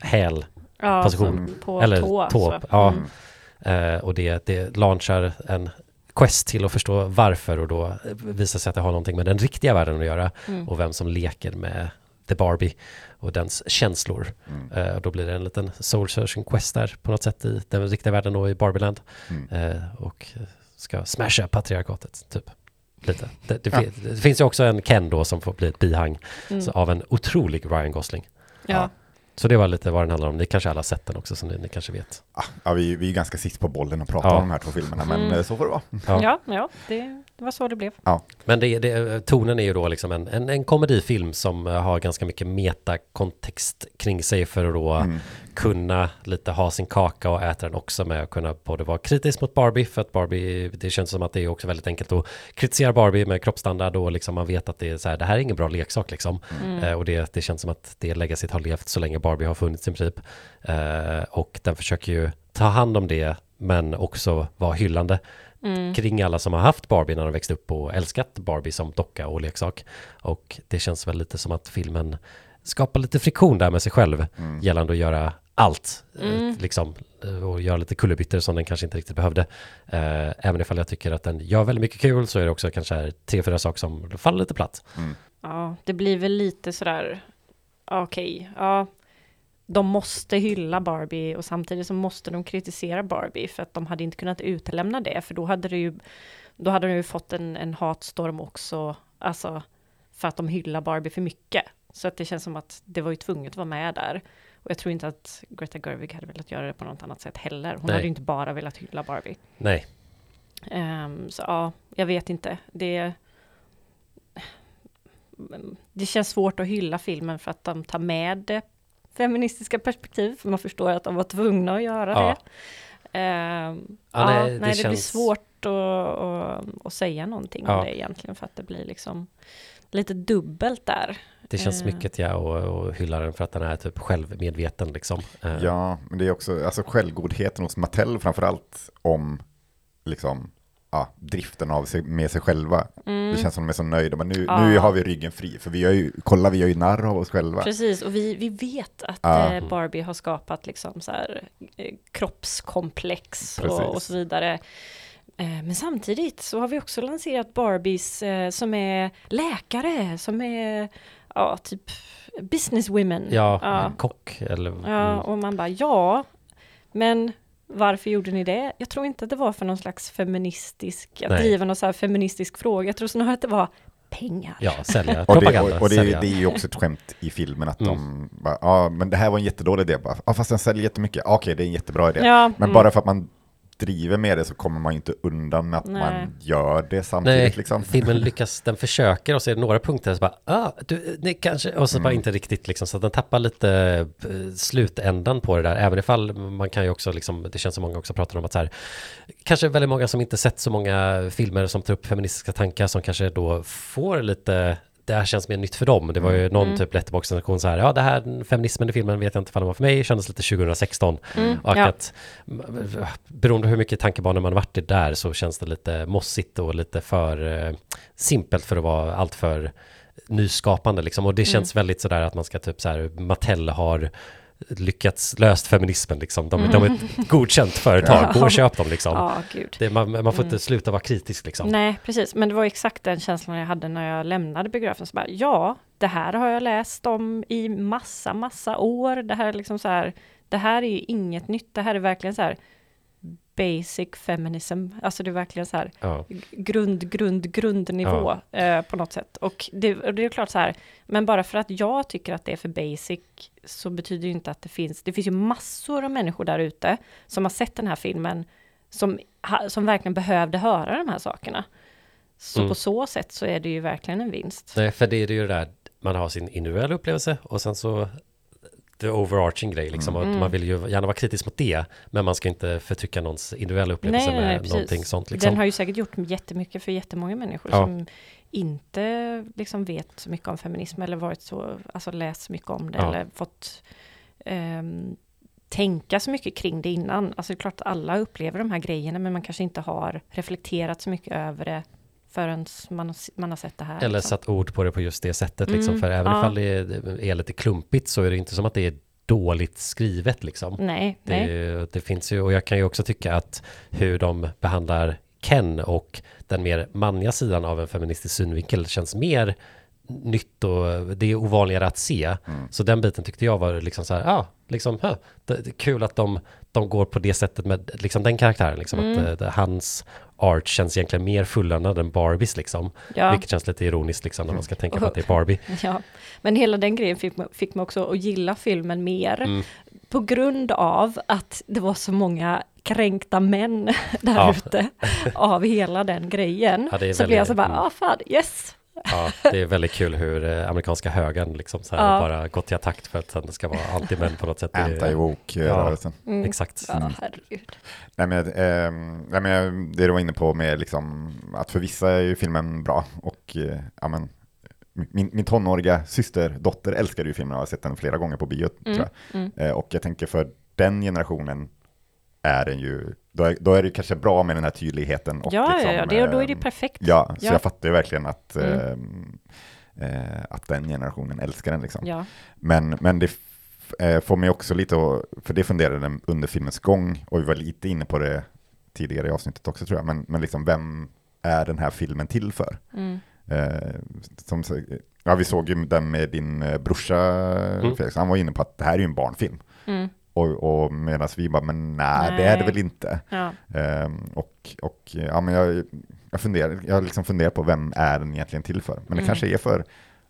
häl Ja, position. som på eller tå. tå. så. Ja, Mm. eh, och det, det launchar en quest till att förstå varför och då visar sig att det har någonting med den riktiga världen att göra Mm. och vem som leker med The Barbie och dens känslor. Mm. Och då blir det en liten soul searching quest där på något sätt i den riktiga världen och i Barbieland. Mm. Eh, och ska smasha patriarkatet, typ. Lite. Det, det, Ja. det finns ju också en Ken då som får bli ett bihang Mm. så, av en otrolig Ryan Gosling. Ja. Så det var lite vad den handlar om. Ni kanske alla har sett den också, så ni, ni kanske vet. Ah, Ja, vi, vi är ganska sist på bollen och pratar Ja. om de här två filmerna, men Mm. eh, så får det vara. Ja. Ja, ja, det, det var så det blev. Men det, det, tonen är ju då liksom en, en, en komedifilm som eh, har ganska mycket metakontext kring sig för att då Mm. Kunna lite ha sin kaka och äta den också med att kunna både vara kritisk mot Barbie för att Barbie, det känns som att det är också väldigt enkelt att kritisera Barbie med kroppsstandard och liksom man vet att det är så här, det här är ingen bra leksak liksom. Mm. Eh, och det, det känns som att det legacyt har levt så länge Barbie har funnits i princip. Eh, och den försöker ju ta hand om det men också vara hyllande Mm. kring alla som har haft Barbie när de växte upp och älskat Barbie som docka och leksak. Och det känns väl lite som att filmen skapar lite friktion där med sig själv Mm. gällande att göra allt, eh, Mm. liksom, eh, och göra lite kullerbyttor som den kanske inte riktigt behövde. Eh, även ifall jag tycker att den gör väldigt mycket kul så är det också kanske tre, fyra saker som faller lite platt. Mm. Ja, det blir väl lite sådär, okej, ja. de måste hylla Barbie och samtidigt så måste de kritisera Barbie för att de hade inte kunnat utelämna det för då hade det ju då hade de ju fått en, en hatstorm också, alltså för att de hyllar Barbie för mycket. Så att det känns som att det var ju tvunget att vara med där. Och jag tror inte att Greta Gerwig hade velat göra det på något annat sätt heller. Hon Nej. hade ju inte bara velat hylla Barbie. Nej, Ehm, så ja, jag vet inte. Det, det känns svårt att hylla filmen för att de tar med det feministiska perspektiv, för man förstår att de var tvungna att göra Ja. det. Ehm, Ja, nej, nej, det det, blir känns- svårt att, att, att säga någonting Ja. om det egentligen, för att det blir liksom lite dubbelt där. Det känns Eh. mycket ja, och, och hylla den för att den är typ självmedveten liksom. Eh, Ja, men det är också alltså självgodheten hos Mattel framförallt om liksom ja, driften av sig, med sig själva. Det känns som de är så nöjda, men nu, Mm. Ja. nu har vi ryggen fri, för vi har ju, kolla vi gör ju narr av oss själva. Precis, och vi, vi vet att Ja. eh, Barbie har skapat liksom så här, eh, kroppskomplex och, och så vidare. Eh, Men samtidigt så har vi också lanserat Barbies som är läkare, som är ja, typ businesswomen. Ja, ja. kock eller... Ja, mm. och man bara ja, men varför gjorde ni det? Jag tror inte att det var för någon slags feministisk, att Nej. driva någon så här feministisk fråga. Jag tror snarare att det var pengar. Ja, sälja Och, det, propaganda. och, och det, sälja. det är ju också ett skämt i filmen att Mm. de bara, ja men det här var en jättedålig idé, bara, ja fast den säljer jättemycket, okej det är en jättebra idé. Ja, Men mm. bara för att man driver med det så kommer man ju inte undan med att Nej. man gör det samtidigt Nej, liksom. [laughs] filmen [laughs] lyckas, den försöker och så är det några punkter så bara, ah, du, ni kanske, och så bara Mm. inte riktigt liksom, så att den tappar lite eh, slutändan på det där, även ifall man kan ju också liksom, det känns som många också pratar om att så här, kanske väldigt många som inte sett så många filmer som tar upp feministiska tankar som kanske då får lite det här känns mer nytt för dem. Det var ju någon Mm. typ letterbox-recension så här, ja det här feminismen i filmen vet jag inte ifall det var för mig, kändes lite 2016. Mm, Och ja. att beroende på hur mycket tankebanor man varit i där så känns det lite mossigt och lite för eh, simpelt för att vara allt för nyskapande liksom. Och det känns väldigt sådär att man ska typ så här, Mattel har lyckats löst feminismen liksom. De, de är ett godkänt företag, gå och köp dem liksom. Ja. Det, man, man får inte sluta vara kritisk liksom. Nej, precis. Men det var exakt den känslan jag hade när jag lämnade biografen. Så bara, ja, det här har jag läst om i massa, massa år. Det här är liksom så här, det här är ju inget nytt. Det här är verkligen så här basic feminism. Alltså det är verkligen så här Ja. grund, grund, grundnivå eh, på något sätt. Och det, och det är klart så här, men bara för att jag tycker att det är för basic så betyder ju inte att det finns, det finns ju massor av människor där ute som har sett den här filmen som, som verkligen behövde höra de här sakerna. Så Mm. på så sätt så är det ju verkligen en vinst. Nej, för det är ju det där, man har sin individuella upplevelse och sen så the overarching grej liksom. Mm. Man vill ju gärna vara kritisk mot det, men man ska inte förtrycka någons individuella upplevelse Nej, med precis. någonting sånt liksom. Den har ju säkert gjort jättemycket för jättemånga människor Ja. som inte liksom vet så mycket om feminism eller varit så, alltså läst mycket om det Ja. eller fått ehm, tänka så mycket kring det innan. Alltså det är klart alla upplever de här grejerna men man kanske inte har reflekterat så mycket över det förrän man, har- man har sett det här. Eller liksom. satt ord på det på just det sättet liksom. Mm, För även ja. ifall det är, är lite klumpigt så är det inte som att det är dåligt skrivet liksom. Nej, nej. Det, det finns ju, och jag kan ju också tycka att hur de behandlar Ken och den mer manliga sidan av en feministisk synvinkel känns mer nytt och det är ovanligare att se. Så den biten tyckte jag var liksom så här, ja, liksom, huh, det, det är kul att de, de går på det sättet med liksom den karaktären, liksom att Mm. eh, det, hans art känns egentligen mer fulländad än Barbies liksom. Ja. Vilket känns lite ironiskt liksom när man ska tänka på att det är Barbie. [laughs] Ja, men hela den grejen fick, fick mig också att gilla filmen mer. Mm. På grund av att det var så många kränkta män [laughs] där Ja. ute av hela den grejen. Ja, så blev jag så bara, mm. ah fan, yes! Ja, det är väldigt kul hur eh, amerikanska högern liksom så här Ja. bara gått till attack för att den ska vara anti-män på något sätt. Det Anti-woke-rörelsen. Mm. Exakt. Ja, herregud. Nej men, eh, nej men det du var inne på med liksom, att för vissa är ju filmen bra och eh, ja, men, min, min tonåriga systerdotter älskade ju filmen och har sett den flera gånger på bio Mm, tror jag. mm. Eh, och jag tänker för den generationen är den ju, då är, då är det kanske bra med den här tydligheten. Och Ja, liksom, ja, ja, det, och då är det eh, perfekt. Ja, så Ja. jag fattar ju verkligen att, Mm. eh, eh, att den generationen älskar den liksom. Ja. Men, men det eh, får mig också lite att, för det funderade den under filmens gång, och vi var lite inne på det tidigare i avsnittet också tror jag, men, men liksom vem är den här filmen till för? Mm. Eh, som, ja, vi såg ju den med din eh, brorsa Mm. Felix, han var inne på att det här är ju en barnfilm. Mm. Och, och medan vi bara, men nej, det Nej. är det väl inte. Ja. Ehm, och, och ja, men jag, jag funderar, jag liksom funderat på vem är den egentligen till för? Men det Mm. kanske är för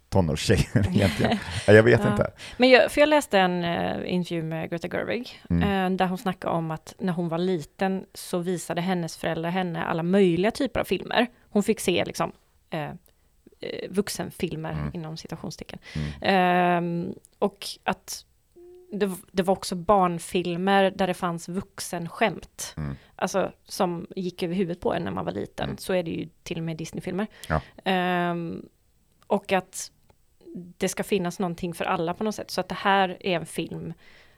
tonårstjejer [laughs] egentligen. Ja, jag vet Ja. inte. Men jag, för jag läste en uh, intervju med Greta Gerwig, Mm. eh, där hon snackade om att när hon var liten så visade hennes föräldrar henne alla möjliga typer av filmer. Hon fick se liksom eh, vuxenfilmer Mm. inom citationstecken. Mm. Ehm, och att det, det var också barnfilmer där det fanns vuxenskämt. Mm. Alltså som gick över huvudet på en när man var liten. Mm. Så är det ju till och med Disneyfilmer. Ja. Ehm, och att det ska finnas någonting för alla på något sätt. Så att det här är en film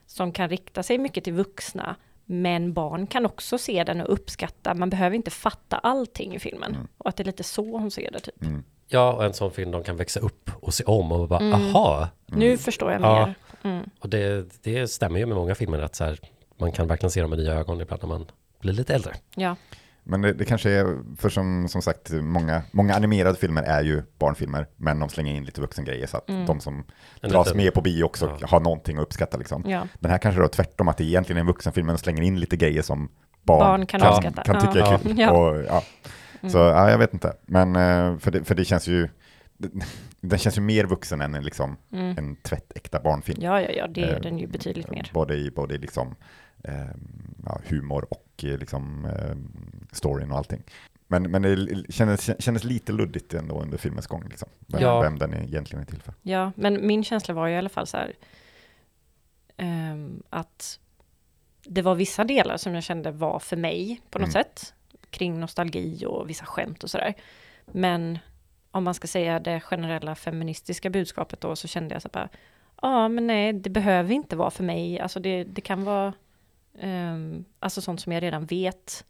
som kan rikta sig mycket till vuxna. Men barn kan också se den och uppskatta. Man behöver inte fatta allting i filmen. Mm. Och att det är lite så hon ser det typ. Mm. Ja, och en sån film de kan växa upp och se om och bara, Mm. aha. Nu förstår jag Ja. Mm. Och det, det stämmer ju med många filmer att så här, man kan verkligen se dem med nya ögon ibland när man blir lite äldre. Ja. Men det, det kanske är, för som, som sagt, många, många animerade filmer är ju barnfilmer, men de slänger in lite vuxengrejer så att Mm. de som En dras liten- med på bio också Ja. har någonting att uppskatta. Liksom. ja. Den här kanske då tvärtom, att det egentligen är en vuxenfilm, men de slänger in lite grejer som barn, Barn kan kan, kan tycka Ja. är kul. Ja. Och, ja. Mm. Så ja, jag vet inte, men eh, för det, för det känns ju, den känns ju mer vuxen än en, liksom, Mm. en tvättäkta barnfilm. Ja, ja, ja, det är Eh, den ju betydligt mer. Både i både i liksom, eh, ja, humor och eh, liksom, eh, storyn och allting. Men, men det kändes, kändes lite luddigt ändå under filmens gång, liksom, vem, Ja. vem den är egentligen är till för. Ja, men min känsla var ju i alla fall så här ehm, att det var vissa delar som jag kände var för mig på något Mm. sätt kring nostalgi och vissa skämt och sådär. Men om man ska säga det generella feministiska budskapet då så kände jag så bara ja, men nej, det behöver inte vara för mig. Alltså det, det kan vara ehm, alltså sånt som jag redan vet.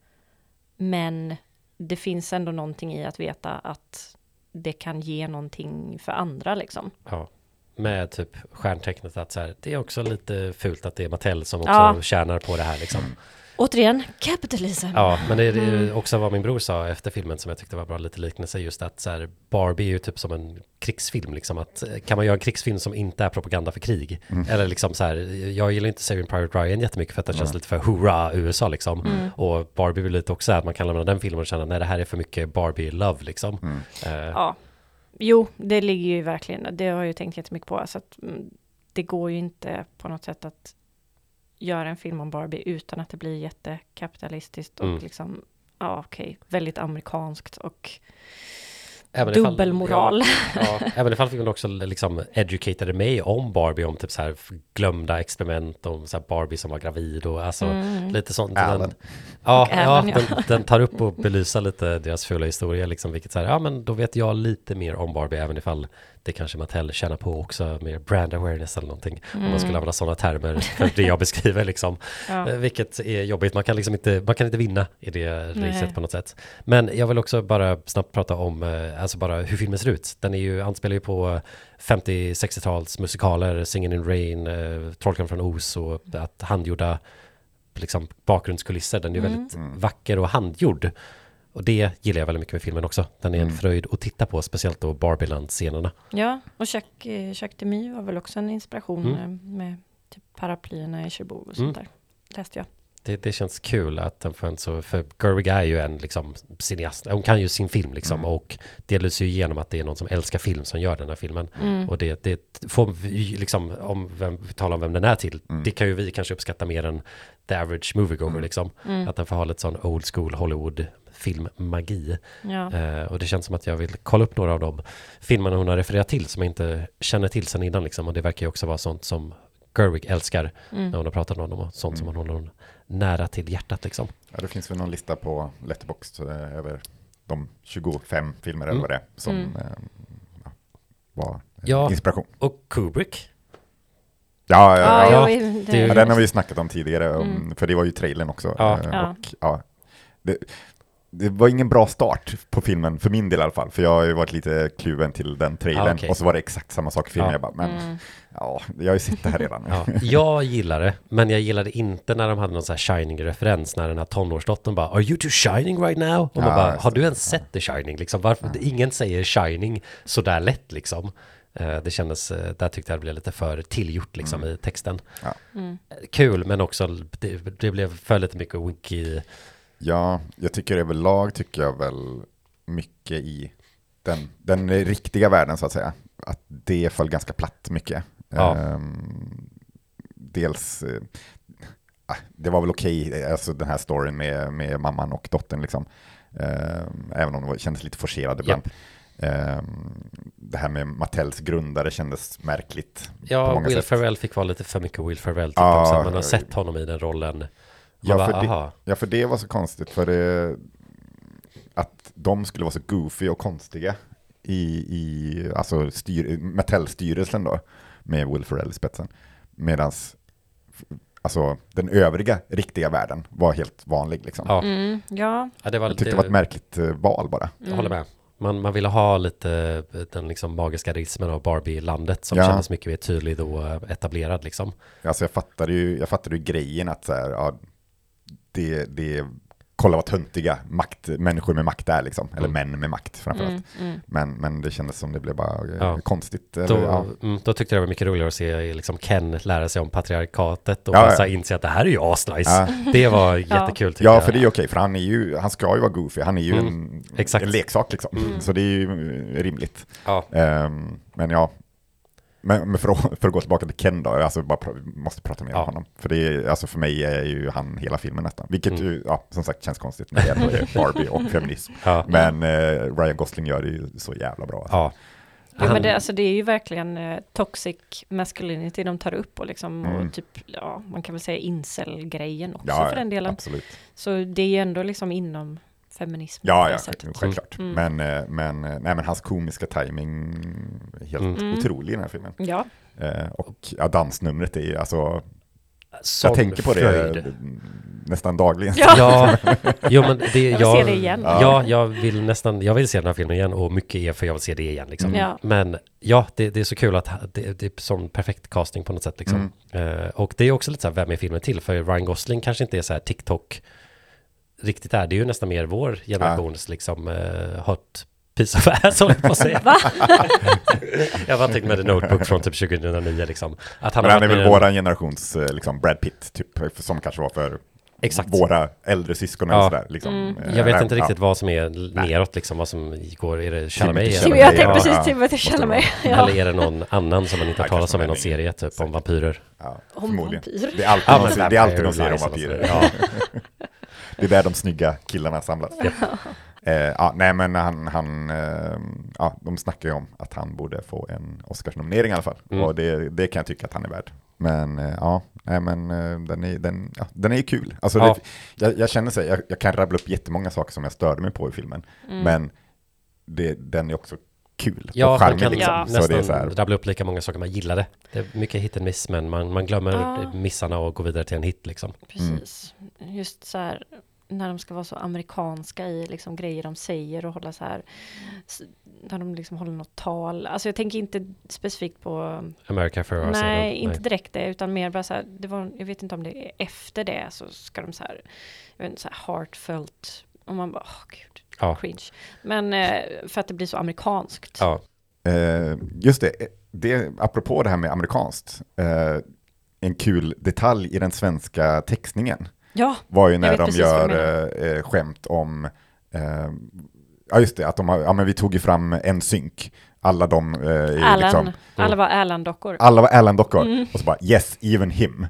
Men det finns ändå någonting i att veta att det kan ge någonting för andra liksom. Ja. Med typ stjärntecknet att så här, det är också lite fult att det är Mattel som också Ja. tjänar på det här liksom. Återigen, capitalism. Ja, men det är Mm. också vad min bror sa efter filmen som jag tyckte var bra lite liknelse just att så här, Barbie är ju typ som en krigsfilm liksom att eh, kan man göra en krigsfilm som inte är propaganda för krig Mm. eller liksom så här jag gillar inte Saving Private Ryan jättemycket för att den känns Mm. lite för hurra USA liksom Mm. och Barbie är lite också att man kan lämna den filmen och känna nej det här är för mycket Barbie love liksom Mm. Eh, Ja. Jo, det ligger ju verkligen, det har jag ju tänkt jättemycket på. Så att, mm, det går ju inte på något sätt att göra en film om Barbie utan att det blir jättekapitalistiskt och Mm. liksom, ja okej, väldigt amerikanskt och även ifall- dubbelmoral. Ja, [laughs] även ifall filmen också liksom educatade mig om Barbie, om typ så här glömda experiment, om så här Barbie som var gravid och alltså Mm. lite sånt. Den, ja, Alan, ja, ja. Den, den tar upp och belyser lite deras fula historia, liksom, vilket så här, ja men då vet jag lite mer om Barbie, även ifall det kanske Mattel tjänar på också, mer brand awareness eller någonting, om man skulle använda sådana termer för det jag beskriver liksom. [laughs] Ja. Eh, Vilket är jobbigt, man kan liksom inte, man kan inte vinna i det racet på något sätt. Men jag vill också bara snabbt prata om, eh, alltså bara hur filmen ser ut. Den är ju, anspelar ju på 50-60-tals musikaler, Singin' in Rain, eh, Trollkarlen från Oz och att handgjorda liksom bakgrundskulisser. Den är Mm. väldigt Mm. vacker och handgjord. Och det gillar jag väldigt mycket med filmen också. Den är en Mm. fröjd att titta på, speciellt då Barbieland-scenerna. ja, och Chuck, eh, Demy var väl också en inspiration Mm. eh, med typ paraplyerna i Cherbourg och Mm. sånt där. Läste jag. Det, det känns kul att den får en så, för Gerwig är ju en liksom cineast, hon kan ju sin film liksom Mm. och det lyser ju igenom att det är någon som älskar film som gör den här filmen. Mm. Och det, det får vi liksom, om vem, vi talar om vem den är till, Mm. det kan ju vi kanske uppskatta mer än the average moviegoer Mm. liksom. Mm. Att den får ha lite sån old school Hollywood filmmagi. Ja. Eh, och det känns som att jag vill kolla upp några av de filmerna hon har refererat till som jag inte känner till sedan innan liksom. Och det verkar ju också vara sånt som Gerwig älskar Mm. när hon har pratat om dem och sånt som Mm. hon håller nära till hjärtat liksom. Ja, det finns väl någon lista på Letterboxd eh, över de 25 filmer eller Mm. vad det är som Mm. eh, var eh, Ja. inspiration. Och Kubrick. Ja, ja, Ja, ja. det, det den har vi ju snackat om tidigare, om, Mm. för det var ju trailern också. Ja. eh, Ja. Och, ja, det, det var ingen bra start på filmen, för min del i alla fall, för jag har ju varit lite kluven till den trailern, Ah, okej. och så var det exakt samma sak i filmen, Ja. jag bara, men Mm. ja, jag har ju sett det här redan. Ja, jag gillar det, men jag gillade inte när de hade någon sån här Shining-referens, när den här tonårsdottern bara Are you to Shining right now? Och man Ja, bara, har du ens sett The Shining? Liksom, varför? Ingen säger Shining sådär lätt liksom. Eh, Det kändes, eh, där tyckte jag det blev lite för tillgjort liksom Mm. i texten. Ja. Mm. Kul, men också det, det blev för lite mycket winky. Ja, jag tycker överlag tycker jag väl mycket i den, den riktiga världen så att säga. Att det föll ganska platt mycket. Ja. Ehm, dels, eh, ah, det var väl okej, alltså den här storyn med, med mamman och dottern liksom. Ehm, även om det kändes lite forcerad ibland. Ehm, det här med Mattels grundare kändes märkligt Ja, Will sätt. Ferrell fick vara lite för mycket Will Ferrell typ Ja. Man har sett honom i den rollen. Ja, bara, för det-. Ja, för det var så konstigt, för det, att de skulle vara så goofy och konstiga i, i alltså styr, Mattel-styrelsen då, med Will Ferrell i spetsen. Medan alltså, den övriga riktiga världen var helt vanlig. Liksom. Ja. Mm, ja, Ja, det var, Jag tyckte det var ett märkligt eh, val bara. Jag håller med. Man, man ville ha lite eh, den liksom magiska rismen av Barbie-landet som Ja. kändes mycket mer tydlig och eh, etablerad liksom. Alltså, jag fattade ju, jag fattade ju grejen att så här, ja, det, det kolla vad töntiga makt, människor med makt är liksom, eller Mm. män med makt framförallt. mm, mm. Men, men det kändes som det blev bara eh, Ja. konstigt. Eller, Då, ja. mm, då tyckte jag det var mycket roligare att se liksom Ken lära sig om patriarkatet och Ja, ja. inse att det här är ju asnice. Ja. Det var [laughs] jättekul Ja, jag. för det är okej, för han är ju, han ska ju vara goofy, han är ju Mm, en, en leksak liksom. Så det är ju eh, rimligt. Ja, Ehm, men ja, men, men för, att, för att gå tillbaka till Ken då, alltså bara pr- måste prata mer Ja. om honom. För det är, alltså för mig är ju han hela filmen nästan. Vilket Mm. ju, ja, som sagt känns konstigt när det ändå är Barbie och [laughs] feminism. ja, Men eh, Ryan Gosling gör det ju så jävla bra. Alltså. ja. Ja, Han- men det, alltså, det är ju verkligen eh, toxic masculinity de tar upp och liksom, Mm. och typ, ja, man kan väl säga incel-grejen också Ja, för den delen. Absolut. Så det är ju ändå liksom inom feminism. Ja, ja, sättet. självklart. Mm. Men, eh, men, eh, nej, men hans komiska timing är helt Mm. otrolig i den här filmen. Ja, Eh, och ja, dansnumret är ju, alltså, Sån jag tänker på det fröjd. mm, nästan dagligen. Ja. Ja, [laughs] jo men det, Jag vill jag, se det igen. Ja. jag vill nästan, jag vill se den här filmen igen och mycket är för jag vill se det igen liksom. Mm. Ja. Men ja, det, det är så kul att det, det är sån perfekt casting på något sätt liksom. Mm. Eh, och det är också lite så här, vem är filmen till? För Ryan Gosling kanske inte är så här TikTok riktigt är. Det är ju nästan mer vår generations liksom uh, hot piece of ass håller jag på att säga. [laughs] jag bara tänkte med The Notebook från typ 2009 liksom. Att han Men han är väl en- våran generations eh, liksom Brad Pitt, typ, som kanske var för Exakt. våra äldre syskon Ja. eller sådär. Liksom. Mm. Eh, Jag vet inte riktigt ja. vad som är neråt liksom, vad som går, är det Chalamet? Eller- Chalamet, jag tänkte ja, precis ja. Timothy Chalamet. Ja. Eller är det någon annan som man inte har Ja, talat om i någon serie, typ om vampyrer? Ja, Om förmodligen. vampyr. Det är alltid, Ja, någon, men det är alltid någon Vampire serie om vampyrer. [laughs] Ja. det är där de snygga killarna samlas. Eh, ja, nej men han, han eh, ja, de snackar ju om att han borde få en Oscarsnominering i alla fall. Mm. Och det, det kan jag tycka att han är värd. Men eh, ja, nej men eh, den är, den, ja, den är ju kul. Alltså, Ja. det, jag, jag känner så, jag, jag kan rabbla upp jättemånga saker som jag störde mig på i filmen. Mm. Men det, den är också kul Ja, och man charmig kan liksom. Ja. Så det är nästan så här, rabbla upp lika många saker man gillade. Det är mycket hit and miss, men man, man glömmer Ja. missarna och går vidare till en hit liksom. Precis. Just så här när de ska vara så amerikanska i liksom grejer de säger och hålla så här när de liksom håller något tal. Alltså jag tänker inte specifikt på America for Us. Nej, inte direkt det, utan mer bara så här, det var, jag vet inte om det är efter det så ska de så här, jag vet inte, så här heartfelt, och man bara, åh gud, Ja. cringe. Men eh, för att det blir så amerikanskt. Ja, Eh, just det, det, apropå det här med amerikanskt, eh, en kul detalj i den svenska textningen Ja, var ju när de gör skämt om, eh, ja just det, att de har, ja men vi tog ju fram en synk, alla de, eh, är Alan, liksom, alla var Alan-dockor. alla var Alan-dockor, Mm. och så bara yes, even him.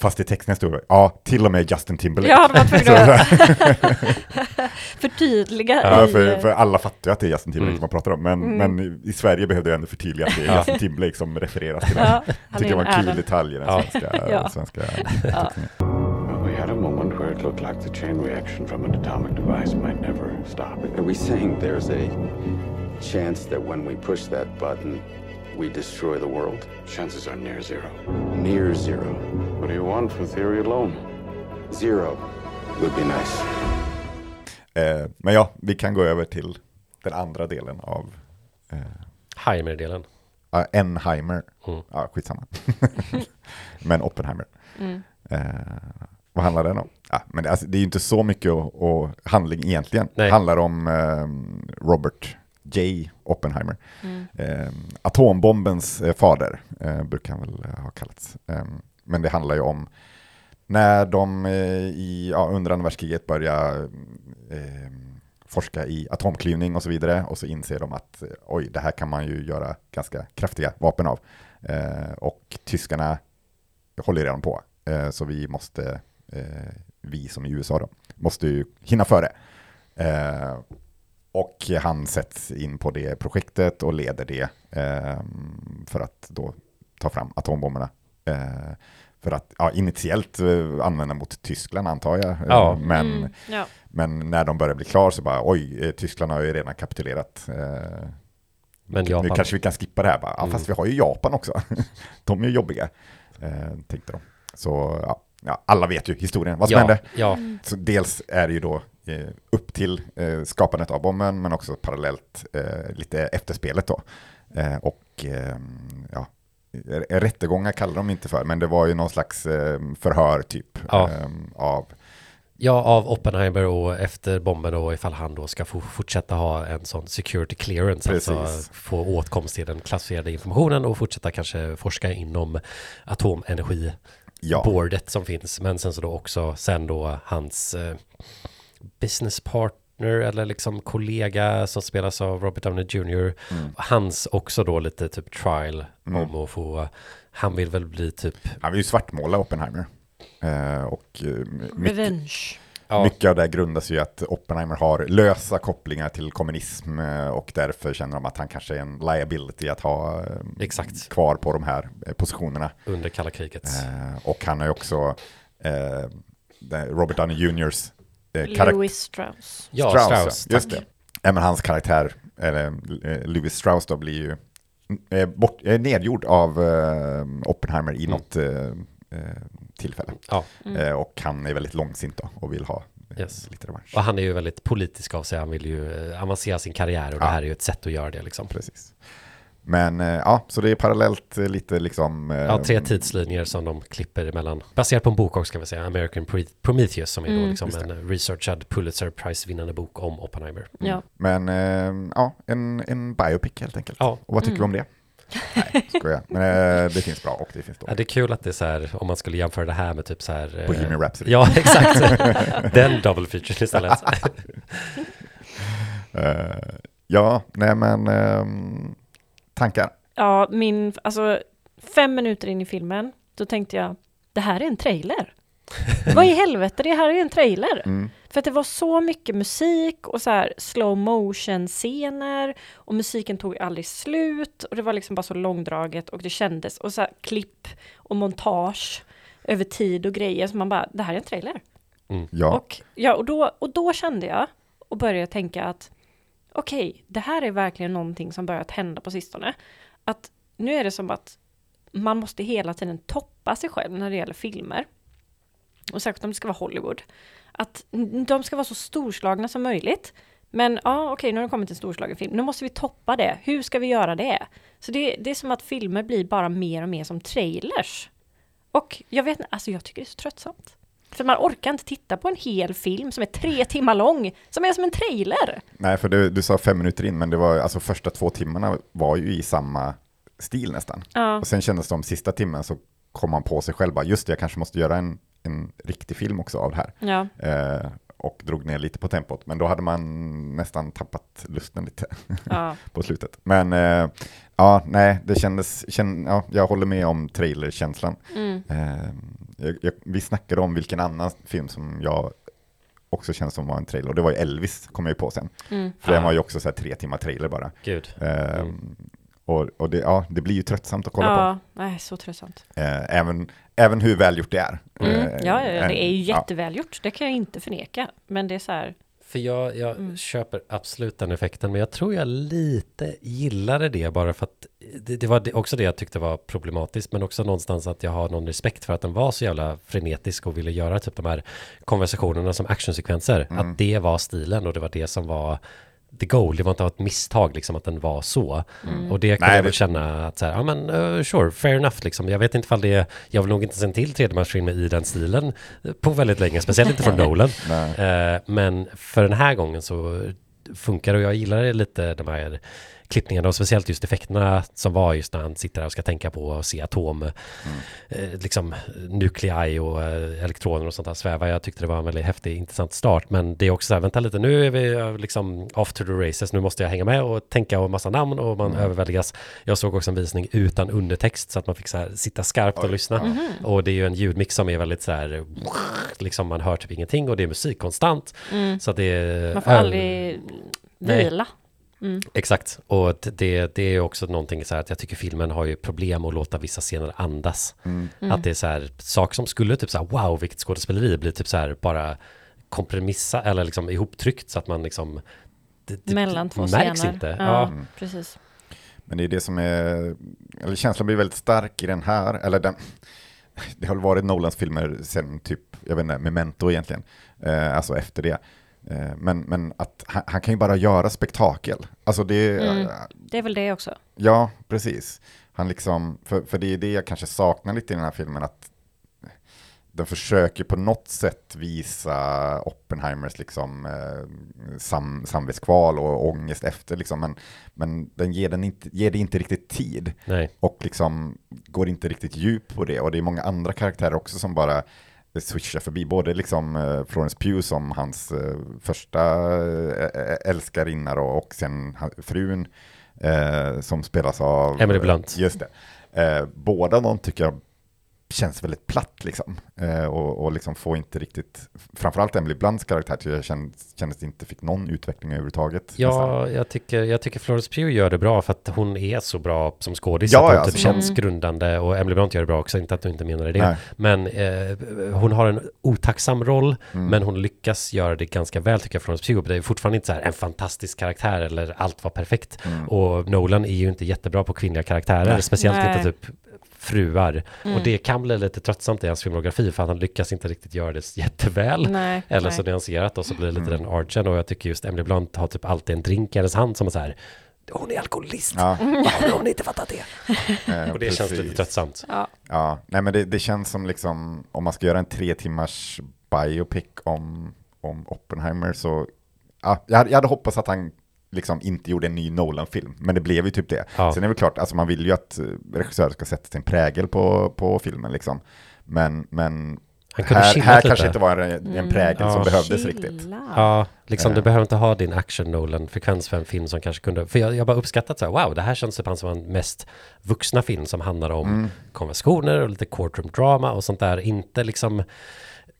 Fast i texten stod det, ja, till och med Justin Timberlake. Ja, de var tvungna att [laughs] förtydliga Ja, för, för alla fattar ju att det är Justin Timberlake Mm. man pratar om, men, Mm. men i Sverige behövde jag ändå förtydliga att det är. Justin Timberlake som refereras till det. ja, tycker det är var en kul detalj i den svenska, [laughs] Ja. svenska Ja. we had a moment where it looked like the chain reaction from an atomic device might never stop. Are we saying there's a chance that when we push that button, we destroy the world? Chances are near zero. Near zero. What do you want for theory alone? Zero would be nice. Eh, men ja, vi kan gå över till den andra delen av eh, Heimer-delen. ja, Enheimer. Mm. Ja, skitsamma. [laughs] men Oppenheimer. Mm. Eh, vad handlar den om? Ja, men det, alltså, det är ju inte så mycket och, och handling egentligen. Nej. Det handlar om ehm, Robert J. Oppenheimer. Mm. Eh, atombombens fader eh, brukar han väl eh, ha kallats. Eh, men det handlar ju om när de eh, i, ja, under andra världskriget börjar eh, forska i atomklyvning och så vidare och så inser de att eh, oj, det här kan man ju göra ganska kraftiga vapen av. Eh, och tyskarna håller redan på, eh, så vi måste, eh, vi som i USA då, måste ju hinna före. Och han sätts in på det projektet och leder det eh, för att då ta fram atombomberna. Eh, för att ja, initiellt eh, använda mot Tyskland antar jag. Eh, Ja. Men, Mm, ja. men när de börjar bli klar så bara oj, eh, Tyskland har ju redan kapitulerat. Eh, Men nu Japan. kanske vi kan skippa det här bara. Ja, Mm. Fast vi har ju Japan också. [laughs] de är ju jobbiga, eh, tänkte de. Så ja, ja, alla vet ju historien, vad som ja, hände. ja, Så dels är det ju då upp till eh, skapandet av bomben, men också parallellt eh, lite efterspelet då. Eh, och eh, ja, rättegångar kallar de inte för, men det var ju någon slags eh, förhör typ Ja. eh, av, ja, av Oppenheimer och efter bomben och ifall han då ska få fortsätta ha en sån security clearance, Precis. alltså få åtkomst till den klassificerade informationen och fortsätta kanske forska inom atomenergi ja, boardet som finns. Men sen så då också sen då hans eh, business partner eller liksom kollega som spelas av Robert Downey Jr. Mm. Hans också då lite typ trial Mm. om att få, han vill väl bli typ, han vill ju svartmåla Oppenheimer. Eh, och eh, mycket, Revenge. ja, mycket av det grundas ju i att Oppenheimer har lösa kopplingar till kommunism eh, och därför känner de att han kanske är en liability att ha eh, Exakt. kvar på de här positionerna. under kalla kriget. Eh, och han har ju också eh, Robert Downey Jr.s eh, karaktär. Louis Strauss. ja, Strauss, Strauss, ja, just det. Ja, men hans karaktär, eller eh, Louis Strauss då, blir ju eh, bort, eh, nedgjord av eh, Oppenheimer i Mm. något eh, eh, tillfälle. Ja, Eh, och han är väldigt långsint då och vill ha eh, Yes. lite revansch. och han är ju väldigt politisk av sig. Han vill ju eh, avancera sin karriär och det Ja. här är ju ett sätt att göra det liksom. Precis. Men eh, ja, så det är parallellt eh, lite liksom... eh, Ja, tre tidslinjer som de klipper emellan. Baserat på en bok också ska vi säga, American Prometheus, som är då Mm. liksom Just en researchad Pulitzer Prize-vinnande bok om Oppenheimer. Ja. Men eh, ja, en, en biopic helt enkelt. Ja. Och vad tycker vi om det? Nej, skojar. Men eh, det finns bra och det finns Ja, dåligt. det är kul att det är så här, om man skulle jämföra det här med typ så här... eh, Bohemian Rhapsody. Ja, exakt. [laughs] Den double feature istället. [laughs] Eh, ja, nej men ehm, tankar. Ja, min, alltså fem minuter in i filmen, då tänkte jag, det här är en trailer. [laughs] Vad i helvete, det här är en trailer. Mm. För att det var så mycket musik och så här slow motion scener och musiken tog aldrig slut och det var liksom bara så långdraget och det kändes och så här klipp och montage över tid och grejer så man bara, det här är en trailer. Ja, Och, ja, och, då, och då kände jag och började tänka att okej, det här är verkligen någonting som börjat hända på sistone. Att nu är det som att man måste hela tiden toppa sig själv när det gäller filmer. Och särskilt om det ska vara Hollywood. Att de ska vara så storslagna som möjligt. Men ja, okej, nu har det kommit en storslagen film. Nu måste vi toppa det. Hur ska vi göra det? Så det, det är som att filmer blir bara mer och mer som trailers. Och jag vet inte, alltså jag tycker det är så tröttsamt. För man orkar inte titta på en hel film som är tre timmar lång, som är som en trailer. nej för du, du sa fem minuter in, men det var alltså första två timmarna var ju i samma stil nästan. Ja, Och sen kändes det om sista timmen så kom man på sig själv bara, just det, jag kanske måste göra en, en riktig film också av det här. ja, Eh, och drog ner lite på tempot, men då hade man nästan tappat lusten lite ja. [laughs] på slutet. Men eh, ja, nej, det kändes, känn, ja, jag håller med om trailerkänslan. Mm. Eh, jag, jag, vi snackade om vilken annan film som jag också känns som var en trailer, och det var ju Elvis, kom jag ju på sen. Mm. För den Ah. var ju också så här tre timmar trailer bara. Gud. Eh, Mm. Och, och det, ja, det blir ju tröttsamt att kolla på. Ja, så tröttsamt. Eh, även, även hur välgjort det är. Mm. Eh, Ja, ja, ja, det är ju ja. jättevälgjort, det kan jag inte förneka. Men det är så här, För jag, jag Mm. köper absolut den effekten, men jag tror jag lite gillade det bara för att det, det var det- också det jag tyckte var problematiskt, men också någonstans att jag har någon respekt för att den var så jävla frenetisk och ville göra typ de här konversationerna som actionsekvenser. Att det var stilen och det var det som var the goal. Det var inte ett misstag liksom att den var så. Och det kunde Nej, jag väl det- känna att så här, ja men uh, sure, fair enough liksom. Jag vet inte ifall det, jag vill nog inte se en till tredjemansfilm i den stilen på väldigt länge, speciellt inte från [laughs] Nolan. Eh, men för den här gången så funkar det och jag gillar lite de här klippningarna och speciellt just effekterna som var just när han sitter där och ska tänka på att se atom, eh, liksom nuklei och eh, elektroner och sånt där sväva. Jag tyckte det var en väldigt häftig, intressant start. Men det är också så här, vänta lite, nu är vi eh, liksom off to the races, nu måste jag hänga med och tänka och massa namn och man överväldigas. Jag såg också en visning utan undertext så att man fick så här sitta skarpt och lyssna. Och det är ju en ljudmix som är väldigt så här, liksom man hör typ ingenting och det är musik konstant. Så att det är... Man får aldrig Nej. Vila. Exakt, och det, det är också någonting så här att jag tycker filmen har ju problem att låta vissa scener andas. Att det är så här, saker som skulle typ så här, wow, vilket skådespeleri, blir typ så här bara kompromissa eller liksom ihoptryckt så att man liksom det, det Mellan två märks scener. inte. Ja, Ja. precis. Men det är det som är, eller känslan blir väldigt stark i den här, eller den, [laughs] det har väl varit Nolans filmer sen typ, jag vet inte, Memento egentligen, eh, alltså efter det. Eh, men, men att han, han kan ju bara göra spektakel. Alltså det, Mm. Det är väl det också. ja precis. Han liksom, för, för det är det jag kanske saknar lite i den här filmen, att den försöker på något sätt visa Oppenheimers liksom, eh, sam, samvetskval och ångest efter, liksom, men, men den ger, den inte, ger det inte riktigt tid Nej, och liksom går inte riktigt djup på det. Och det är många andra karaktärer också som bara switchar förbi. Både liksom eh, Florence Pugh som hans eh, första eh, älskarinna då, och sen frun eh, som spelas av... Emily Blunt. Just det. Eh, båda de tycker jag känns väldigt platt liksom. Eh, och, och liksom får inte riktigt, framförallt Emily Blunts karaktär tycker jag känns, kändes inte fick någon utveckling överhuvudtaget. nästan. ja, jag tycker, jag tycker Florence Pugh gör det bra för att hon är så bra som skådis. Ja, att hon ja, typ alltså, känns grundande och Emily Blunt gör det bra också, inte att du inte menar det. Nej. Men eh, hon har en otacksam roll, Mm. men hon lyckas göra det ganska väl tycker jag Florence Pugh. Det är fortfarande inte så här en fantastisk karaktär eller allt var perfekt. Mm. Och Nolan är ju inte jättebra på kvinnliga karaktärer, Nej. speciellt Nej. inte typ fruar. Mm. Och det kan bli lite tröttsamt i hans filmografi för att han lyckas inte riktigt göra det jätteväl. Nej, Eller nej. så nyanserat och så blir det lite Mm. den archen och jag tycker just Emily Blunt har typ alltid en drink i hennes hand som är så här hon är alkoholist. Ja, [laughs] Varför har hon inte fattat det? [laughs] eh, Och det känns lite precis. tröttsamt. Ja, Ja, nej men det, det känns som liksom, om man ska göra en tre timmars biopic om, om Oppenheimer så, ja, jag, hade, jag hade hoppats att han liksom inte gjorde en ny Nolan-film, men det blev ju typ det. Ja. Sen är det väl klart, alltså man vill ju att eh, regissörer ska sätta sin prägel på, på filmen liksom, men, men här, här kanske inte var en, en prägel Ja. som behövdes riktigt. Chilla. Ja, liksom du Eh. behöver inte ha din action Nolan-frekvens för en film som kanske kunde... För jag, jag bara uppskattat så här, wow, det här känns typ som en mest vuxna film som handlar om Mm. konversationer och lite courtroom drama och sånt där. Inte liksom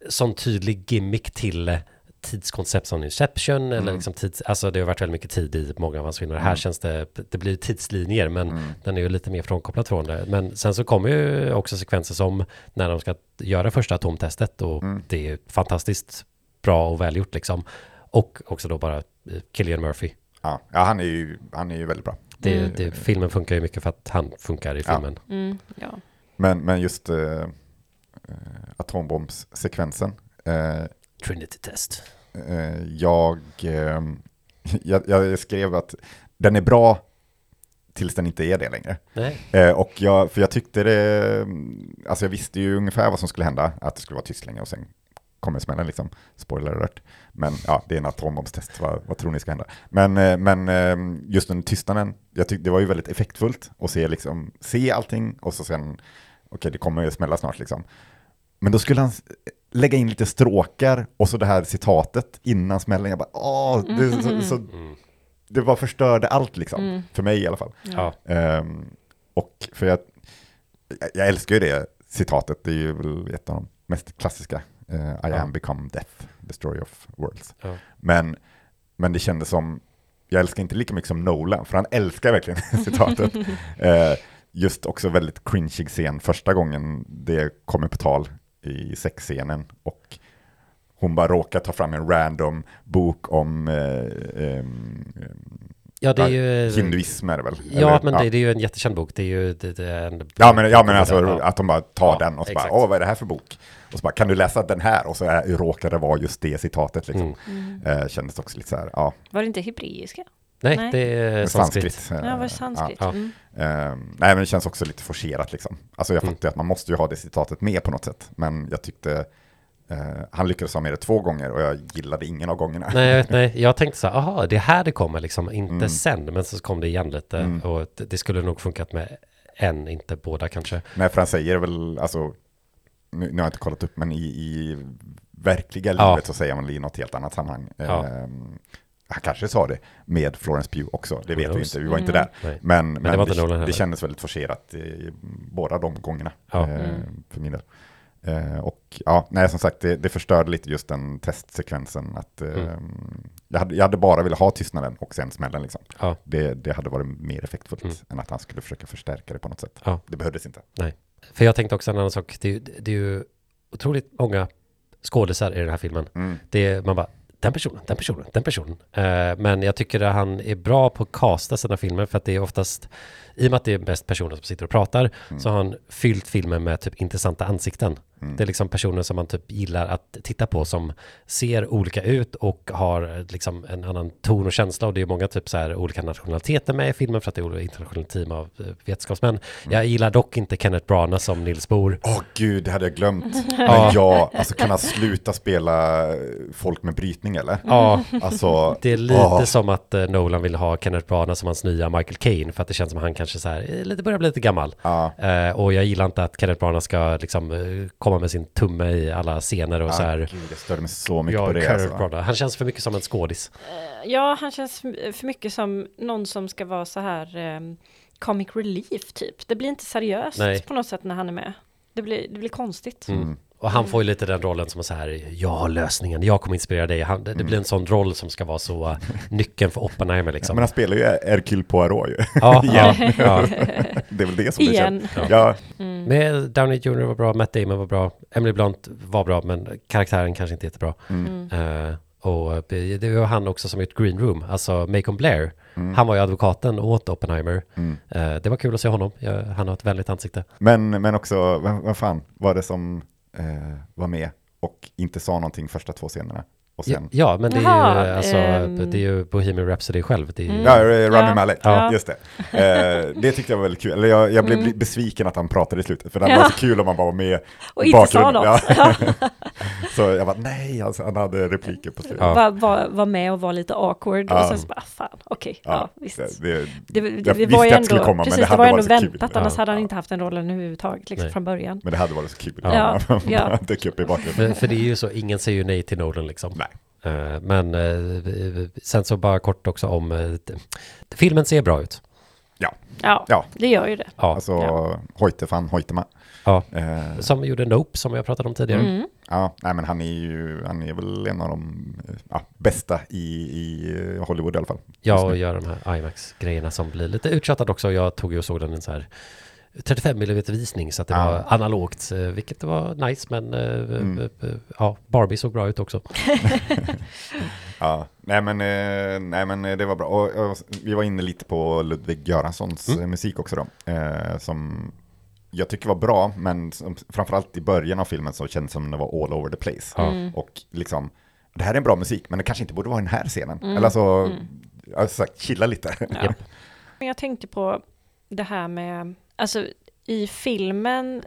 sån tydlig gimmick till tidskoncept som Inception Mm. eller liksom tids... Alltså det har varit väldigt mycket tid i många av hans filmer. Här känns det... Det blir tidslinjer men Mm. den är ju lite mer frånkopplad från det. Men sen så kommer ju också sekvenser som när de ska göra första atomtestet och Mm. det är fantastiskt bra och välgjort liksom. Och också då bara eh, Cillian Murphy. Ja, ja han, är ju, han är ju väldigt bra. Det, det, filmen funkar ju mycket för att han funkar i Ja. filmen. Mm, ja. Men, men just eh, eh, atombombssekvensen, eh, Trinity Test. Eh, jag, eh, [laughs] jag, jag skrev att den är bra tills den inte är det längre. Nej. Eh, och jag, för jag tyckte det, alltså jag visste ju ungefär vad som skulle hända, att det skulle vara tyst länge och sen kommer smällen liksom, spoiler alert. Men ja, det är en atombombstest, vad, vad tror ni ska hända? Men, men just den tystnaden, jag tyckte det var ju väldigt effektfullt att se, liksom, se allting och så sen, okej det kommer ju smälla snart liksom. Men då skulle han lägga in lite stråkar och så det här citatet innan smällen. Jag bara, åh, det, så, så, Mm. det bara förstörde allt liksom. För mig i alla fall. Ja. Ehm, och för jag, jag- älskar ju det citatet, det är ju väl ett av de mest klassiska. eh, I Ja. am become death, the story of worlds. Ja. Men, men det kändes som, jag älskar inte lika mycket som Nolan, för han älskar verkligen [laughs] citatet. [laughs] Eh, just också väldigt cringeig scen första gången det kommer på tal i sexscenen och hon bara råkar ta fram en random bok om eh, ehm, Ja, det är ju... Hinduism är det väl? Ja, Eller- men det, det är ju en jättekänd bok. Det är ju... Det, det är en, Ja men, ja, men alltså Ja. att de bara tar Ja, den och så exakt. bara, åh vad är det här för bok? Och så bara, kan du läsa den här? Och så är, råkar det vara just det citatet liksom. Mm. Eh, kändes också lite så här, ja, Var det inte hebreiska? Nej, Nej. det är sanskrit. sanskrit. Ja, var det sanskrit? Ja. Mm. Nej, men det känns också lite forcerat liksom. Alltså jag Mm. fattar ju att man måste ju ha det citatet med på något sätt. Men jag tyckte eh, han lyckades ha med det två gånger och jag gillade ingen av gångerna. Nej, jag vet- nej, [laughs] jag tänkte så här, aha, det är här det kommer liksom, inte Mm. sen, men så kom det igen lite. Mm. Och det, det skulle nog funkat med en, inte båda kanske. Nej, för han säger väl, alltså, nu, nu har jag inte kollat upp, men i, i verkliga Ja. livet så säger man i något helt annat sammanhang. Ja. Ehm, han kanske sa det med Florence Pugh också, det vet vi knows? inte, vi var inte Mm. där. Nej. Men, men, det var inte det, det kändes väldigt forcerat i båda de gångerna. Ja. eh, Mm. För min del. Eh, och ja, nej som sagt, det, det förstörde lite just den testsekvensen. Att, eh, Mm. jag, hade, jag hade bara velat ha tystnaden och sen smällen. Liksom. Ja. Det, det hade varit mer effektfullt Mm. än att han skulle försöka förstärka det på något sätt. Ja. Det behövdes inte. För jag tänkte också en annan sak, det är, ju- det är ju otroligt många skådisar i den här filmen. Mm. Det är, man bara, den personen, den personen, den personen. Eh, men jag tycker att han är bra på att casta sina filmer för att det är oftast, i och med att det är mest personer som sitter och pratar, så har han fyllt filmen med typ intressanta ansikten. Mm. Det är liksom personer som man typ gillar att titta på som ser olika ut och har eh, liksom en annan ton och känsla och det är många typ så här olika nationaliteter med i filmen för att det är olika internationella team av eh, vetenskapsmän. Jag gillar dock inte Kenneth Branagh som Nils Bohr. Åh gud, det hade jag glömt. Ja. [laughs] Men ja, alltså kan han sluta spela folk med brytning eller? Ja, Alltså, Det är lite åh. som att eh, Nolan vill ha Kenneth Branagh som hans nya Michael Caine för att det känns som han kanske så här, eh, lite börjar bli lite gammal. Ja, Eh, och jag gillar inte att Kenneth Branagh ska liksom eh, komma med sin tumme i alla scener och så ja, här. gud, jag störde mig så mycket Jag på det. Alltså. Han känns för mycket som en skådis. Ja, han känns för mycket som någon som ska vara så här ehm, comic relief typ. Det blir inte seriöst Nej. på något sätt när han är med. Det blir, det blir konstigt. Mm. Och han får ju lite den rollen som är så här, jag har lösningen, jag kommer inspirera dig. Han, det, det Mm. blir en sån roll som ska vara så uh, [laughs] nyckeln för Oppenheimer liksom. Men han spelar ju Hercule Poirot ju. ja, ja, [laughs] ja. [laughs] Det är väl det som det Igen. känns. Ja, Men Downey Jr var bra, Matt Damon var bra, Emily Blunt var bra, men karaktären kanske inte jättebra. Mm. Eh, och det var han också som gjort Green Room, alltså Macon Blair. Mm. Han var ju advokaten åt Oppenheimer. Mm. Eh, det var kul att se honom, Jag, han har ett väldigt ansikte. Men, men också, vad, vad fan var det som eh, var med och inte sa någonting första två scenerna? Och Ja, sen, ja, men det är, Jaha, ju, alltså, ehm. det är ju Bohemian Rhapsody själv. Det är ju, Mm. Ja, Rami Ja. Malek, Ja. just det. Eh, det tyckte jag var väldigt kul. Eller jag, jag blev Mm. besviken att han pratade i slutet, för det Ja. var så kul om man bara var med [laughs] Och inte sa något. Ja. [laughs] så jag bara, nej, alltså, han hade repliker på slutet. Ja. Var, var, var med och var lite awkward Ja. och sen så bara, fan, okej, ja, visst. det, det, Det, det, jag det visste var ju att det skulle ändå, komma, men precis, det det, hade var varit ändå så kul. väntat, Ja. annars hade han inte haft en rollen överhuvudtaget liksom, Nej. från början. Men det hade varit så kul. Ja, ja. [laughs] dök upp i bakgrunden. för, för det är ju så, ingen säger ju nej till Nolan liksom. Nej. Eh, men eh, sen så bara kort också om, eh, filmen ser bra ut. Ja, Ja. det gör ju det. Ja, Alltså, Ja. Hoytefan, Hoytema. ja. Eh, Som gjorde Nope som jag pratade om tidigare. Mm. ja, nej men han är ju, han är väl en av de ja, bästa i, i Hollywood i alla fall. Ja, och nu. göra de här IMAX-grejerna som blir lite uttjatade också. Jag tog ju och såg den så här 35 mm visning så att det Ja. var analogt, eh, vilket var nice, men eh, Mm. eh, ja, Barbie såg bra ut också. [laughs] [laughs] Ja, nej men, nej men det var bra. Och, och, vi var inne lite på Ludvig Göranssons Mm. musik också då. Eh, som jag tycker var bra, men som, framförallt i början av filmen så kändes det som det var all over the place. Mm. Och liksom, det här är en bra musik, men det kanske inte borde vara i den här scenen. Mm. Eller alltså, Mm. alltså chilla lite. Ja. Jag tänkte på det här med, alltså i filmen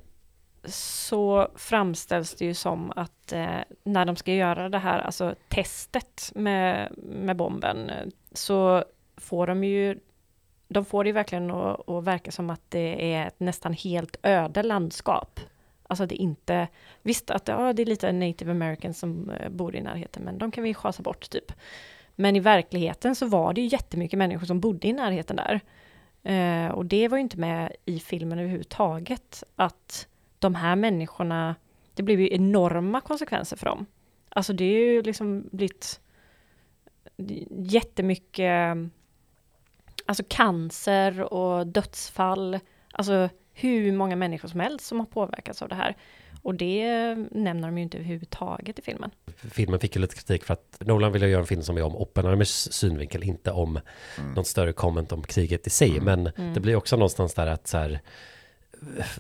så framställs det ju som att eh, när de ska göra det här, alltså testet med, med bomben, så får de ju, de får det ju verkligen att, att verka som att det är ett nästan helt öde landskap. Alltså det är inte, visst att ja, det är lite native americans som eh, bor i närheten, men de kan vi schasa bort typ. Men i verkligheten så var det ju jättemycket människor som bodde i närheten där. Eh, och det var ju inte med i filmen överhuvudtaget. Att de här människorna, det blev ju enorma konsekvenser för dem. Alltså det är ju liksom blivit jättemycket, alltså cancer och dödsfall. Alltså hur många människor som helst som har påverkats av det här. Och det nämner de ju inte överhuvudtaget i filmen. Filmen fick ju lite kritik för att Nolan ville göra en film som är om Oppenheimers synvinkel, inte om någon större comment om kriget i sig. Men det blir också någonstans där att så här,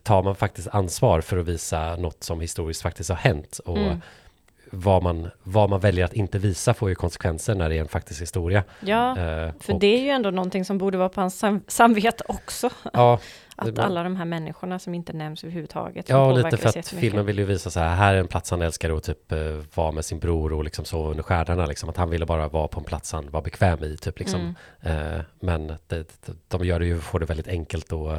tar man faktiskt ansvar för att visa något som historiskt faktiskt har hänt och vad, man, vad man väljer att inte visa får ju konsekvenser när det är en faktisk historia. Ja, Eh, för och- det är ju ändå någonting som borde vara på hans sam samvete också. [laughs] Ja, [laughs] Att alla de här människorna som inte nämns överhuvudtaget. Ja, och lite för att filmen vill ju visa så här, här är en plats han älskar och typ eh, vara med sin bror och liksom sova under stjärnorna liksom. Att han ville bara vara på en plats han var bekväm i typ liksom. Mm. Eh, men det, de gör det ju, får det väldigt enkelt och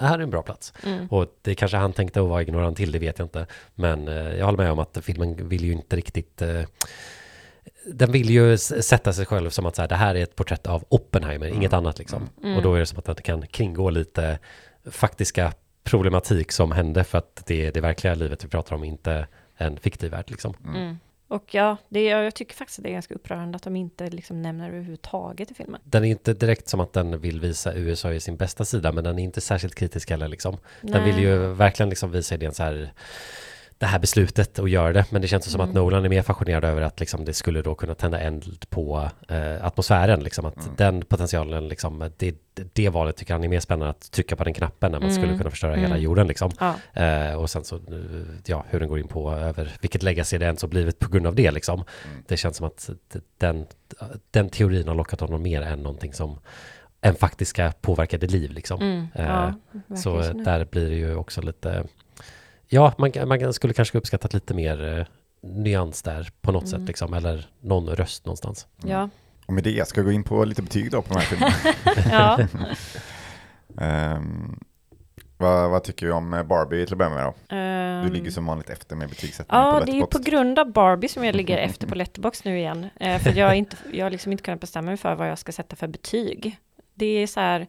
eh, här är en bra plats. Mm. Och det kanske han tänkte att vara ignorant till, det vet jag inte. Men eh, jag håller med om att filmen vill ju inte riktigt eh, den vill ju sätta sig själv som att så här, det här är ett porträtt av Oppenheimer, inget annat liksom. Mm. Och då är det som att den kan kringgå lite faktiska problematik som hände för att det är det verkliga livet vi pratar om, inte en fiktiv värld liksom. Mm. Och ja, det jag tycker faktiskt att det är ganska upprörande att de inte liksom nämner det överhuvudtaget i filmen. Den är inte direkt som att den vill visa USA i sin bästa sida, men den är inte särskilt kritisk heller liksom. Den Nej. vill ju verkligen liksom visa idén så här, det här beslutet och göra det, men det känns som Mm. att Nolan är mer fascinerad över att liksom det skulle då kunna tända eld på eh, atmosfären, liksom att den potentialen, liksom, det, det valet tycker han är mer spännande att trycka på den knappen när man Mm. skulle kunna förstöra hela Mm. jorden liksom. Ja, Eh, och sen så, eh, ja, hur den går in på över vilket legacy det ens har blivit på grund av det liksom. Det känns som att den, den teorin har lockat honom mer än någonting som en faktiska påverkade liv liksom. mm, Eh, ja så eh, det. där blir det ju också lite, ja, man, man skulle kanske uppskattat lite mer eh, nyans där på något Mm. sätt liksom, eller någon röst någonstans. Ja, Och med det ska jag gå in på lite betyg då på de här filmerna. [laughs] [laughs] ja. Ehm, vad, vad tycker du om Barbie till att börja med då? Du Ehm, ligger som vanligt efter med betygssättningen Ja, på det är på grund av Barbie som jag ligger efter på [laughs] Letterbox nu igen. Eh, för jag har, inte, jag har liksom inte kunnat bestämma mig för vad jag ska sätta för betyg. Det är så här,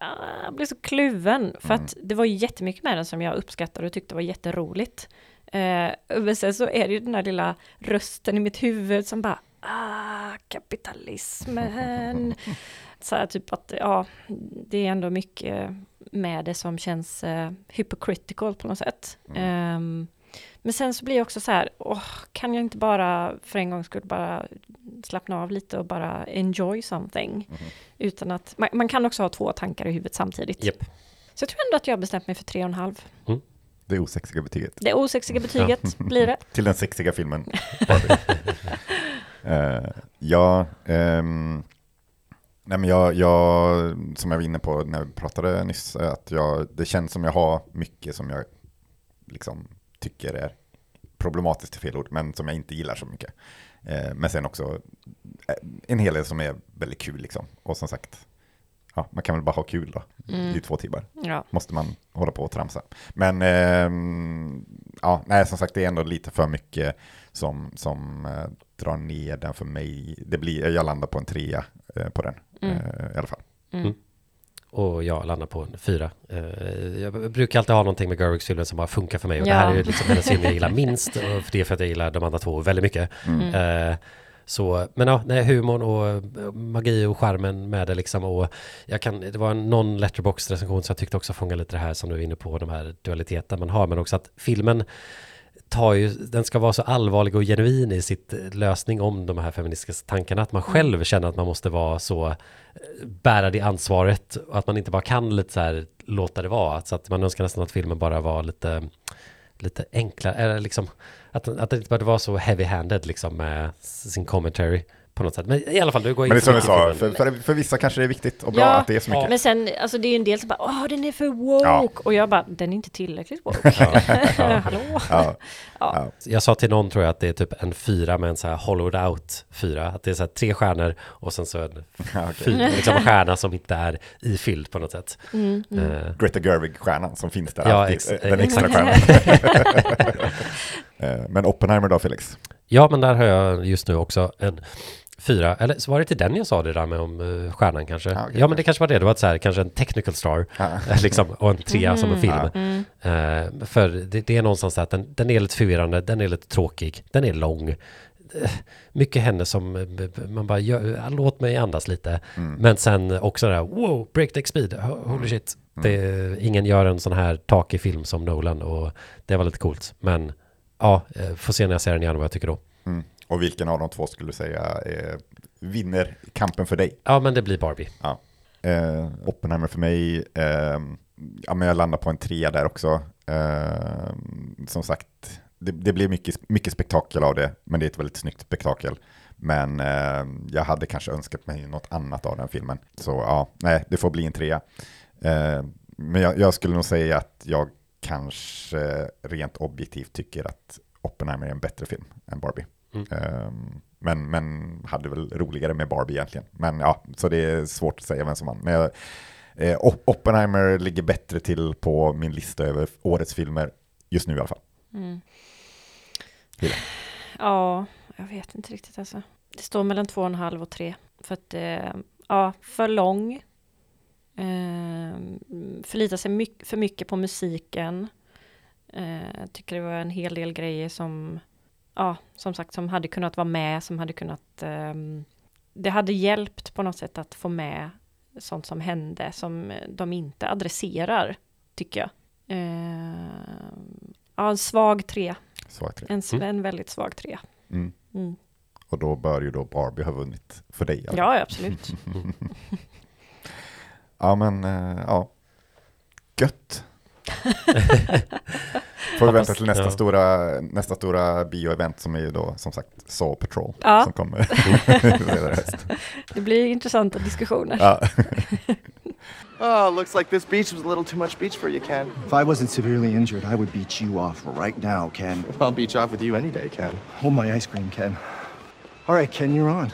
ah, jag blir så kluven. För att det var jättemycket med den som jag uppskattade och tyckte var jätteroligt. Eh, men sen så är det ju den där lilla rösten i mitt huvud som bara, ah, kapitalismen. [laughs] Så här typ att, ja, det är ändå mycket med det som känns eh, hypocritical på något sätt. Ehm, men sen så blir jag också så här, åh, kan jag inte bara för en gångs skull bara slappna av lite och bara enjoy something? Utan att, man, man kan också ha två tankar i huvudet samtidigt. Japp. Så jag tror ändå att jag har bestämt mig för tre och en halv. Det osexiga betyget. Det osexiga betyget blir det. [laughs] Till den sexiga filmen. [laughs] Eh, ja, ehm, nej men jag, jag, som jag var inne på när vi pratade nyss, att jag, det känns som jag har mycket som jag liksom tycker är problematiskt till fel ord, men som jag inte gillar så mycket. Eh, men sen också eh, en hel del som är väldigt kul liksom. Och som sagt, ja, man kan väl bara ha kul då i två timmar Ja. måste man hålla på och tramsa. Men ehm, ja, nej, som sagt, det är ändå lite för mycket som, som eh, drar ner den för mig. Det blir, jag landar på en trea på den Mm. i alla fall. Och jag landar på en fyra. Eh, jag brukar alltid ha någonting med Gerwigs filmer som bara funkar för mig. Och Ja. det här är ju liksom den film jag gillar minst. Och för det är för att jag gillar de andra två väldigt mycket. Eh, så, men ja, nej, humorn och eh, magi och charmen med det liksom. Och jag kan, det var en någon letterbox recension som jag tyckte också fångar lite det här som du är inne på, de här dualiteten man har. Men också att filmen tar ju, den ska vara så allvarlig och genuin i sitt lösning om de här feministiska tankarna. Att man själv känner att man måste vara så, eh, bära det ansvaret. Och att man inte bara kan lite så här, låta det vara. Så att man önskar nästan att filmen bara var lite, lite enklare. Eller liksom, att, att det inte behövde vara så heavy-handed liksom med sin commentary på något sätt. Men i alla fall, du går in Men det är som vi sa, för, för, för vissa kanske det är viktigt och bra Ja. att det är så mycket. Men sen, alltså det är ju en del som bara, åh den är för woke. Ja. Och jag bara, den är inte tillräckligt woke. [laughs] [laughs] Hallå? [laughs] Ja, Ja. Jag sa till någon tror jag att det är typ en fyra med en så här hollowed out fyra. Att det är så här tre stjärnor och sen så en okej. fyra, liksom stjärna som inte är ifylld på något sätt. Eh, Greta Gerwig-stjärnan som finns där Ja, ex- eh, den extra exakt. stjärnan. Eh, Men Oppenheimer då, Felix? ja, men där har jag just nu också en fyra. Eller så var det till den jag sa det där med om uh, stjärnan kanske. Ja, okej. ja, men det kanske var det. Det var ett så här, kanske en technical star. Ja. eh, [laughs] liksom, och en trea som en film. Mm. Eh, för det, det är någonstans där att den, den är lite förvirrande, den är lite tråkig, den är lång. Eh, Mycket henne som man bara, gör, låt mig andas lite. Men sen också det här, wow, breakneck speed, ho- holy shit. Det, ingen gör en sån här takig film som Nolan och det var lite coolt. Men ja, får se när jag ser den igen vad jag tycker då. Mm. Och vilken av de två skulle du säga eh, vinner kampen för dig? Ja, men det blir Barbie. Ja. Eh, Oppenheimer för mig, eh, ja men jag landar på en trea där också. Eh, som sagt, det, det blir mycket, mycket spektakel av det, men det är ett väldigt snyggt spektakel. Men eh, jag hade kanske önskat mig något annat av den filmen. Så ja, nej, det får bli en trea. Eh, men jag, jag skulle nog säga att jag kanske rent objektivt tycker att Oppenheimer är en bättre film än Barbie. Mm. Um, men, men hade väl roligare med Barbie egentligen. Men ja, så det är svårt att säga vem som vann. Men jag, eh, Op- Oppenheimer ligger bättre till på min lista över årets filmer, just nu i alla fall. Mm. Ja, jag vet inte riktigt alltså. Det står mellan två och en halv och tre. För att, eh, ja, för lång. Eh, förlitar sig mycket, för mycket på musiken. Eh, tycker det var en hel del grejer som, ja, som sagt, som hade kunnat vara med, som hade kunnat, ehm, det hade hjälpt på något sätt att få med sånt som hände, som de inte adresserar, tycker jag. Eh, ja, en svag tre. Svag tre. En, s- en väldigt svag trea. Mm. Mm. Och då bör ju då Barbie ha vunnit för dig. fall. Ja, absolut. [laughs] Ja, men eh, ja. Gött. Får vi vänta till nästa, Ja. stora, nästa stora bioevent som är ju då som sagt Saw Patrol. Ja. Som kommer. [laughs] Det blir intressanta diskussioner. Ja. [laughs] Oh, looks like this beach was a little too much beach for you, Ken. If I wasn't severely injured, I would beat you off right now, Ken. I'll beach off with you any day, Ken. Hold my ice cream, Ken. All right, Ken, you're on.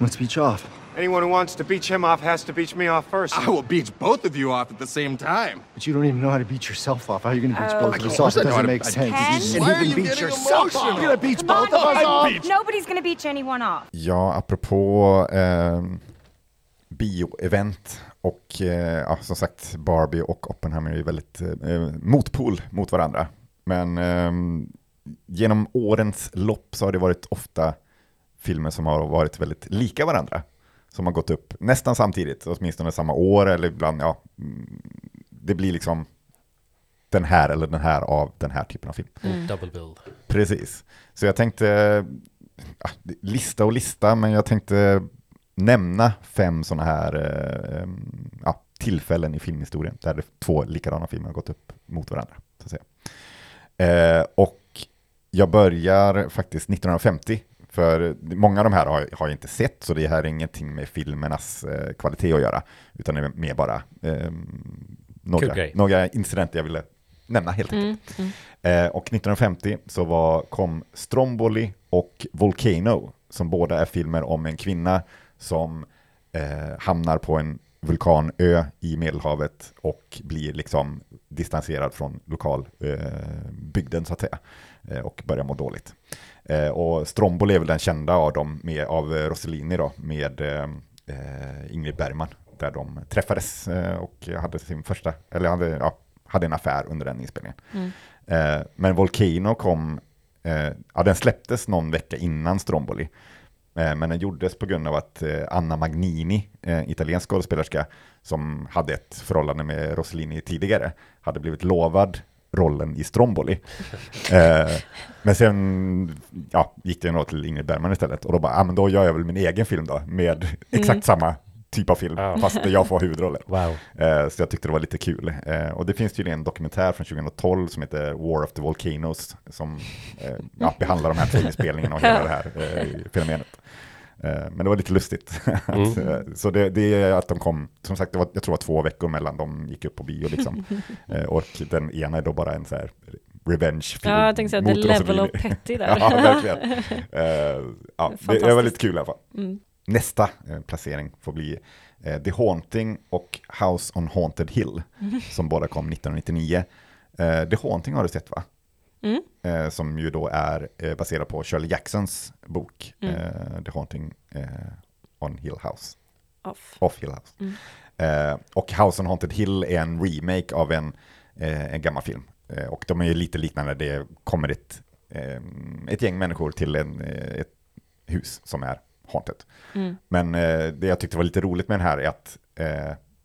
Let's beach off. Anyone who wants to beach him off has to beach me off first. I will beach both of you off at the same time. But you don't even know how to beach yourself off. How are you going to beach Oh, both of us Of off? how doesn't to- make sense. Ken? You Why can't are even you beach getting yourself off. You're going to beach Come on, both of us off? beach. Nobody's gonna beach anyone off. Ja, apropå eh, bioevent och eh, ja, som sagt Barbie och Oppenheimer är ju väldigt eh, motpol mot varandra. Men eh, genom årens lopp så har det varit ofta filmer som har varit väldigt lika varandra. Som har gått upp nästan samtidigt, åtminstone samma år eller ibland, ja, mm, det blir liksom den här eller den här av den här typen av film. Double bill. Precis. Så jag tänkte, lista och lista, men jag tänkte nämna fem sådana här eh, ja, tillfällen i filmhistorien där det två likadana filmer har gått upp mot varandra. Så att säga. Eh, och jag börjar faktiskt 1950, för många av de här har, har jag inte sett, så det här är ingenting med filmernas eh, kvalitet att göra, utan det är mer bara eh, några, grej. några incidenter jag ville nämna helt enkelt. Mm, mm. Eh, och 1950 så var, kom Stromboli och Volcano, som båda är filmer om en kvinna som eh, hamnar på en vulkanö i Medelhavet och blir liksom distanserad från lokalbygden eh, bygden, så att säga eh, och börjar må dåligt. Eh, och Stromboli är väl den kända av dem, med, av eh, Rossellini då, med eh, eh, Ingrid Bergman, där de träffades eh, och hade sin första, eller hade, ja, hade en affär under den inspelningen. Mm. Men Volcano kom, ja den släpptes någon vecka innan Stromboli. Men den gjordes på grund av att Anna Magnini, italiensk skådespelerska, som hade ett förhållande med Rossellini tidigare, hade blivit lovad rollen i Stromboli. [laughs] eh, men sen ja, gick det nog till Ingrid Bergman istället och då bara, ah, men då gör jag väl min egen film då med exakt Mm. samma typ av film, Ja. fast jag får huvudrollen. [laughs] Wow. Eh, så jag tyckte det var lite kul. Eh, och det finns tydligen en dokumentär från 2012 som heter War of the Volcanoes som eh, ja, behandlar de här [laughs] två inspelningarna och hela det här eh, fenomenet. Eh, men det var lite lustigt. [laughs] Mm. eh, så det, det är att de kom, som sagt, det var, jag tror det var två veckor mellan de gick upp på bio liksom. [laughs] Eh, och den ena är då bara en så här revenge-film. Ja, jag tänkte säga, the mot level of petty där. [laughs] ja, verkligen. Eh, ja, det, det var lite kul i alla fall. Mm. Nästa eh, placering får bli eh, The Haunting och House on Haunted Hill, som båda kom 1999. Eh, The Haunting har du sett va? Mm. Eh, som ju då är eh, baserad på Shirley Jacksons bok Mm. eh, The Haunting eh, on Hill House. Off. Off Hill House. Mm. Eh, och House on Haunted Hill är en remake av en, eh, en gammal film. Och de är ju lite liknande, det kommer ett, ett gäng människor till en, ett hus som är haunted. Mm. Men det jag tyckte var lite roligt med den här är att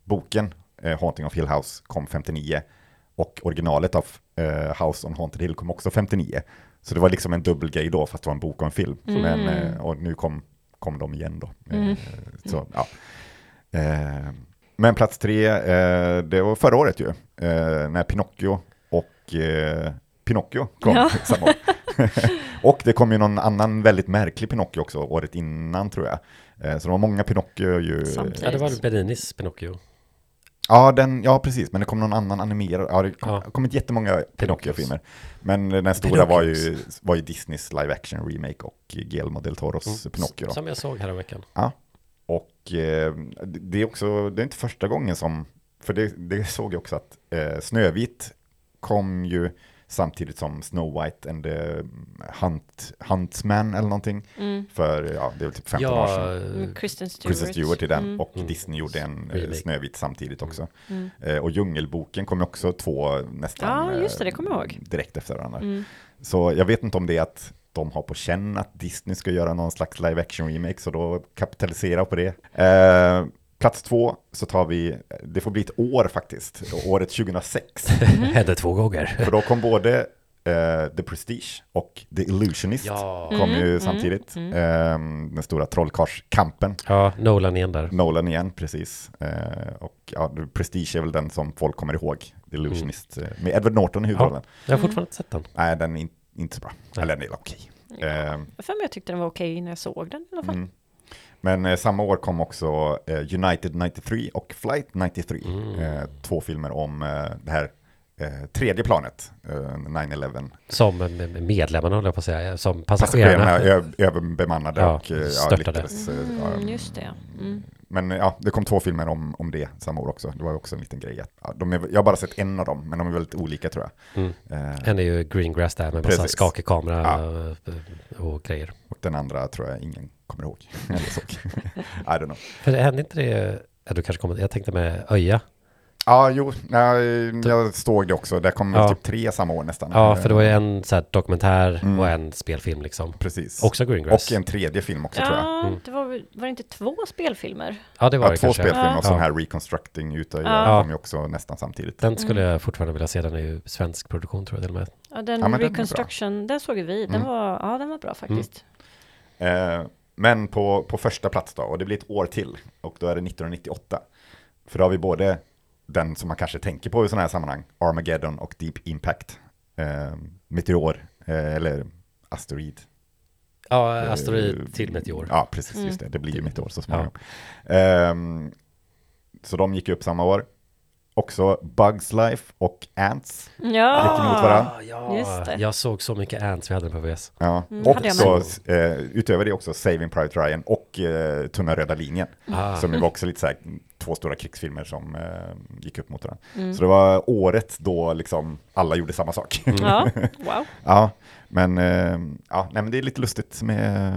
boken Haunting of Hill House kom 59 och originalet av eh, House on Haunted Hill kom också 59. Så det var liksom en dubbelgrej då, fast det var en bok och en film. Mm. Men, eh, och nu kom, kom de igen då. Eh, Mm. Så, ja. Eh, men plats tre, eh, det var förra året ju, eh, när Pinocchio och eh, Pinocchio kom Ja. [laughs] samma år. [laughs] och det kom ju någon annan väldigt märklig Pinocchio också året innan tror jag. Så det var många Pinocchio ju. Samtidigt. Ja, det var Beninis Pinocchio. Ja, den, ja, precis, men det kom någon annan animerad. Ja, det kom, Ja. kommit jättemånga Pinocchio-filmer. Men den stora var ju, var ju Disneys live action remake och Guillermo del Toros Pinocchio. Då. Som jag såg häromveckan. Ja. Och eh, det är också, det är inte första gången som, för det, det såg jag också att eh, Snövit kom ju samtidigt som Snow White and the Hunt, Huntsman eller någonting. Mm. För, ja, det är väl typ 15 år Ja, sedan. Mm, Kristen Stewart. Kristen Stewart i den Mm. och Mm. Disney gjorde en eh. Snövit samtidigt också. Mm. Eh, och Djungelboken kom också två nästan Ja, just det, det eh, kommer jag ihåg. direkt efter varandra. Mm. Så jag vet inte om det är att de har på känn att Disney ska göra någon slags live action remake, så då kapitalisera på det. Eh, plats två så tar vi, det får bli ett år faktiskt, året 2006. [laughs] Hände två gånger. För då kom både eh, The Prestige och The Illusionist. Ja. Kom ju Mm, samtidigt. mm, Eh, den stora trollkarlskampen. Ja, Nolan igen där. Nolan igen, precis. Eh, och ja, The Prestige är väl den som folk kommer ihåg. The Illusionist. eh, Med Edward Norton i huvudrollen. Jag har fortfarande inte sett den. Nej, den är in, inte så bra. Nej. Eller den är okej. Eh, För mig jag tyckte den var okej när jag såg den i alla fall. Men eh, samma år kom också eh, United 93 och Flight 93. Mm. Eh, två filmer om eh, det här eh, tredje planet, eh, 9-11. Som med- med medlemmarna håller jag på att säga. Som passagerarna. Passagerarna överbemannade Ja, och eh, ja, störtade. lyckades, eh, ja, Mm, just det. Mm. Men eh, ja, det kom två filmer om, om det samma år också. Det var också en liten grej. Ja, de är, jag har bara sett en av dem, men de är väldigt olika tror jag. Mm. Eh, En är ju Green Grass där med massa skakig kamera Ja. eh, och grejer. och den andra tror jag ingen kommer ihåg. [laughs] [laughs] I don't know. För det hände inte det, ja, du kanske kommer, jag tänkte med Öja. Ja, jo, nej, jag såg det också. Det kom Ja. typ tre samma år nästan. Ja, för det var ju en så här, dokumentär Mm. och en spelfilm liksom. Precis. Också Green Grass. Och en tredje film också tror jag. Ja, Mm. det var, var det inte två spelfilmer? Ja, det var Ja, det två kanske. spelfilmer och så Ja. den här Reconstructing utav Ja. kom ju också nästan samtidigt. Den skulle jag fortfarande vilja se, den är ju svensk produktion tror jag till och med. Ja, den Ja, men den. Reconstruction, den såg vi. Den Mm. var, ja, den var bra faktiskt. Eh, men på, på första plats då, och det blir ett år till, och då är det 1998. För då har vi både den som man kanske tänker på i sådana här sammanhang, Armageddon och Deep Impact. Eh, meteor, eh, eller asteroid. Ja, Eh, asteroid till meteor. Ja, precis, Mm. just det. Det blir ju meteor så småningom. Ehm, så de gick upp samma år. Också Bugs Life och Ants. Ja, Gick emot varandra. Ah, ja, Just det. jag såg så mycket Ants vi hade på VS. Ja. Mm, och hade jag så, eh, utöver det också Saving Private Ryan och eh, Tunna röda linjen. Ah. Som var också lite så här, två stora krigsfilmer som eh, gick upp mot varandra. Mm. Så det var året då liksom alla gjorde samma sak. ja, [laughs] wow. ja, men, eh, ja, nej, men det är lite lustigt med...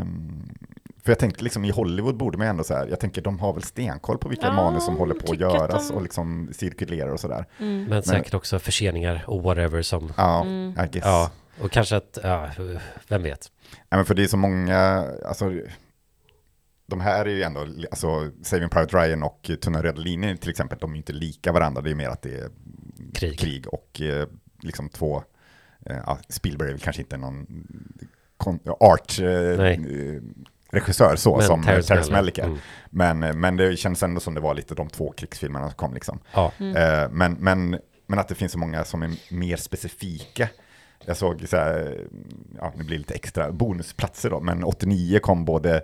För jag tänkte liksom i Hollywood borde man ändå så här, jag tänker de har väl stenkoll på vilka Ja, manus som håller på att göras de- och liksom cirkulerar och sådär. Mm. Men säkert också förseningar och whatever som... Ja, Mm. I guess. Ja, och kanske att, ja, vem vet. Nej, men för det är så många, alltså de här är ju ändå, alltså Saving Private Ryan och Tunna röda linjen till exempel, de är ju inte lika varandra, det är mer att det är Krig. krig och eh, liksom två, eh, ja, Spielberg är väl kanske inte någon art eh, Nej. Regissör så Men som Terrence Terrence Malick, mm. Men, men det känns ändå som det var lite de två krigsfilmerna som kom liksom. Ja, Mm. Eh, men, men, men att det finns så många som är mer specifika. Jag såg så här, ja det blir lite extra bonusplatser då, men 89 kom både,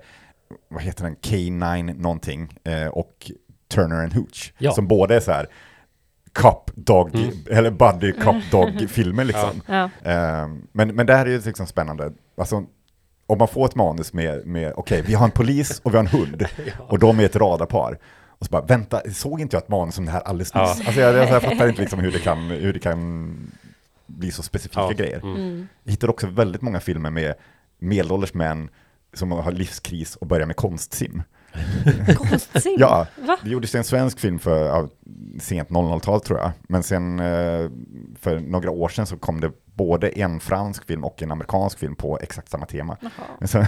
vad heter den, K9 någonting eh, och Turner and Hooch. Ja. Som både är så här cop dog, Mm. eller buddy cop dog [laughs] filmer liksom. Ja. Eh, men, men det här är ju liksom spännande. Alltså, om man får ett manus med, med okej, vi har en polis och vi har en hund, [laughs] och de är ett radarpar. Och så bara, vänta, såg inte jag ett manus om det här alldeles nyss? Ja. Alltså jag, jag, jag [laughs] fattar inte liksom hur det kan, hur det kan bli så specifika Ja. grejer. Mm. Mm. Jag hittar också väldigt många filmer med medelålders män som har livskris och börjar med konstsim. [laughs] Konstsim. Ja, Va? det gjordes en svensk film för ja, sent 00-tal tror jag. Men sen eh, för några år sedan så kom det både en fransk film och en amerikansk film på exakt samma tema. [laughs] Så,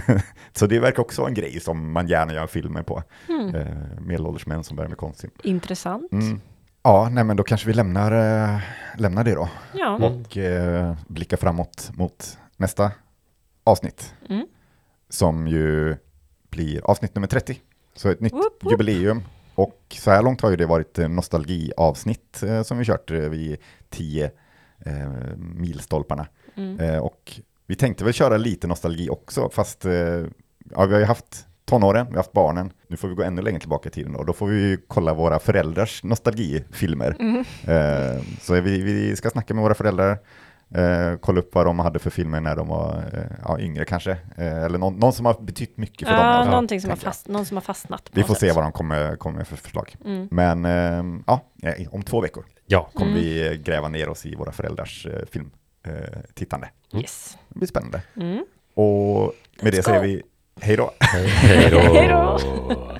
så det verkar också vara en grej som man gärna gör filmer på. Mm. Eh, medelålders män som börjar med konstsim. Intressant. Mm. Ja, nej men då kanske vi lämnar, eh, lämnar det då. Ja. Och eh, blickar framåt mot nästa avsnitt. Mm. Som ju blir avsnitt nummer 30. Så ett nytt Woop, woop. jubileum. Och så här långt har ju det varit nostalgiavsnitt eh, som vi kört eh, vid 10 eh, milstolparna. Mm. Eh, och vi tänkte väl köra lite nostalgi också, fast eh, ja, vi har ju haft tonåren, vi har haft barnen, nu får vi gå ännu längre tillbaka i tiden och då får vi kolla våra föräldrars nostalgifilmer. Mm. Eh, så vi, vi ska snacka med våra föräldrar, eh, kolla upp vad de hade för filmer när de var eh, ja, yngre kanske, eh, eller någon, någon som har betytt mycket för dem. i alla Ja, någonting som har, fast, någon som har fastnat. Vi får se sätt. vad de kommer, kommer med för förslag. Mm. Men eh, ja, eh, om två veckor Ja. kommer Mm. vi eh, gräva ner oss i våra föräldrars eh, filmtittande. Eh, tittande. Yes. det blir spännande. Mm. Och med det Let's säger go. vi hej då. Hej då. [laughs] Hej då. [laughs]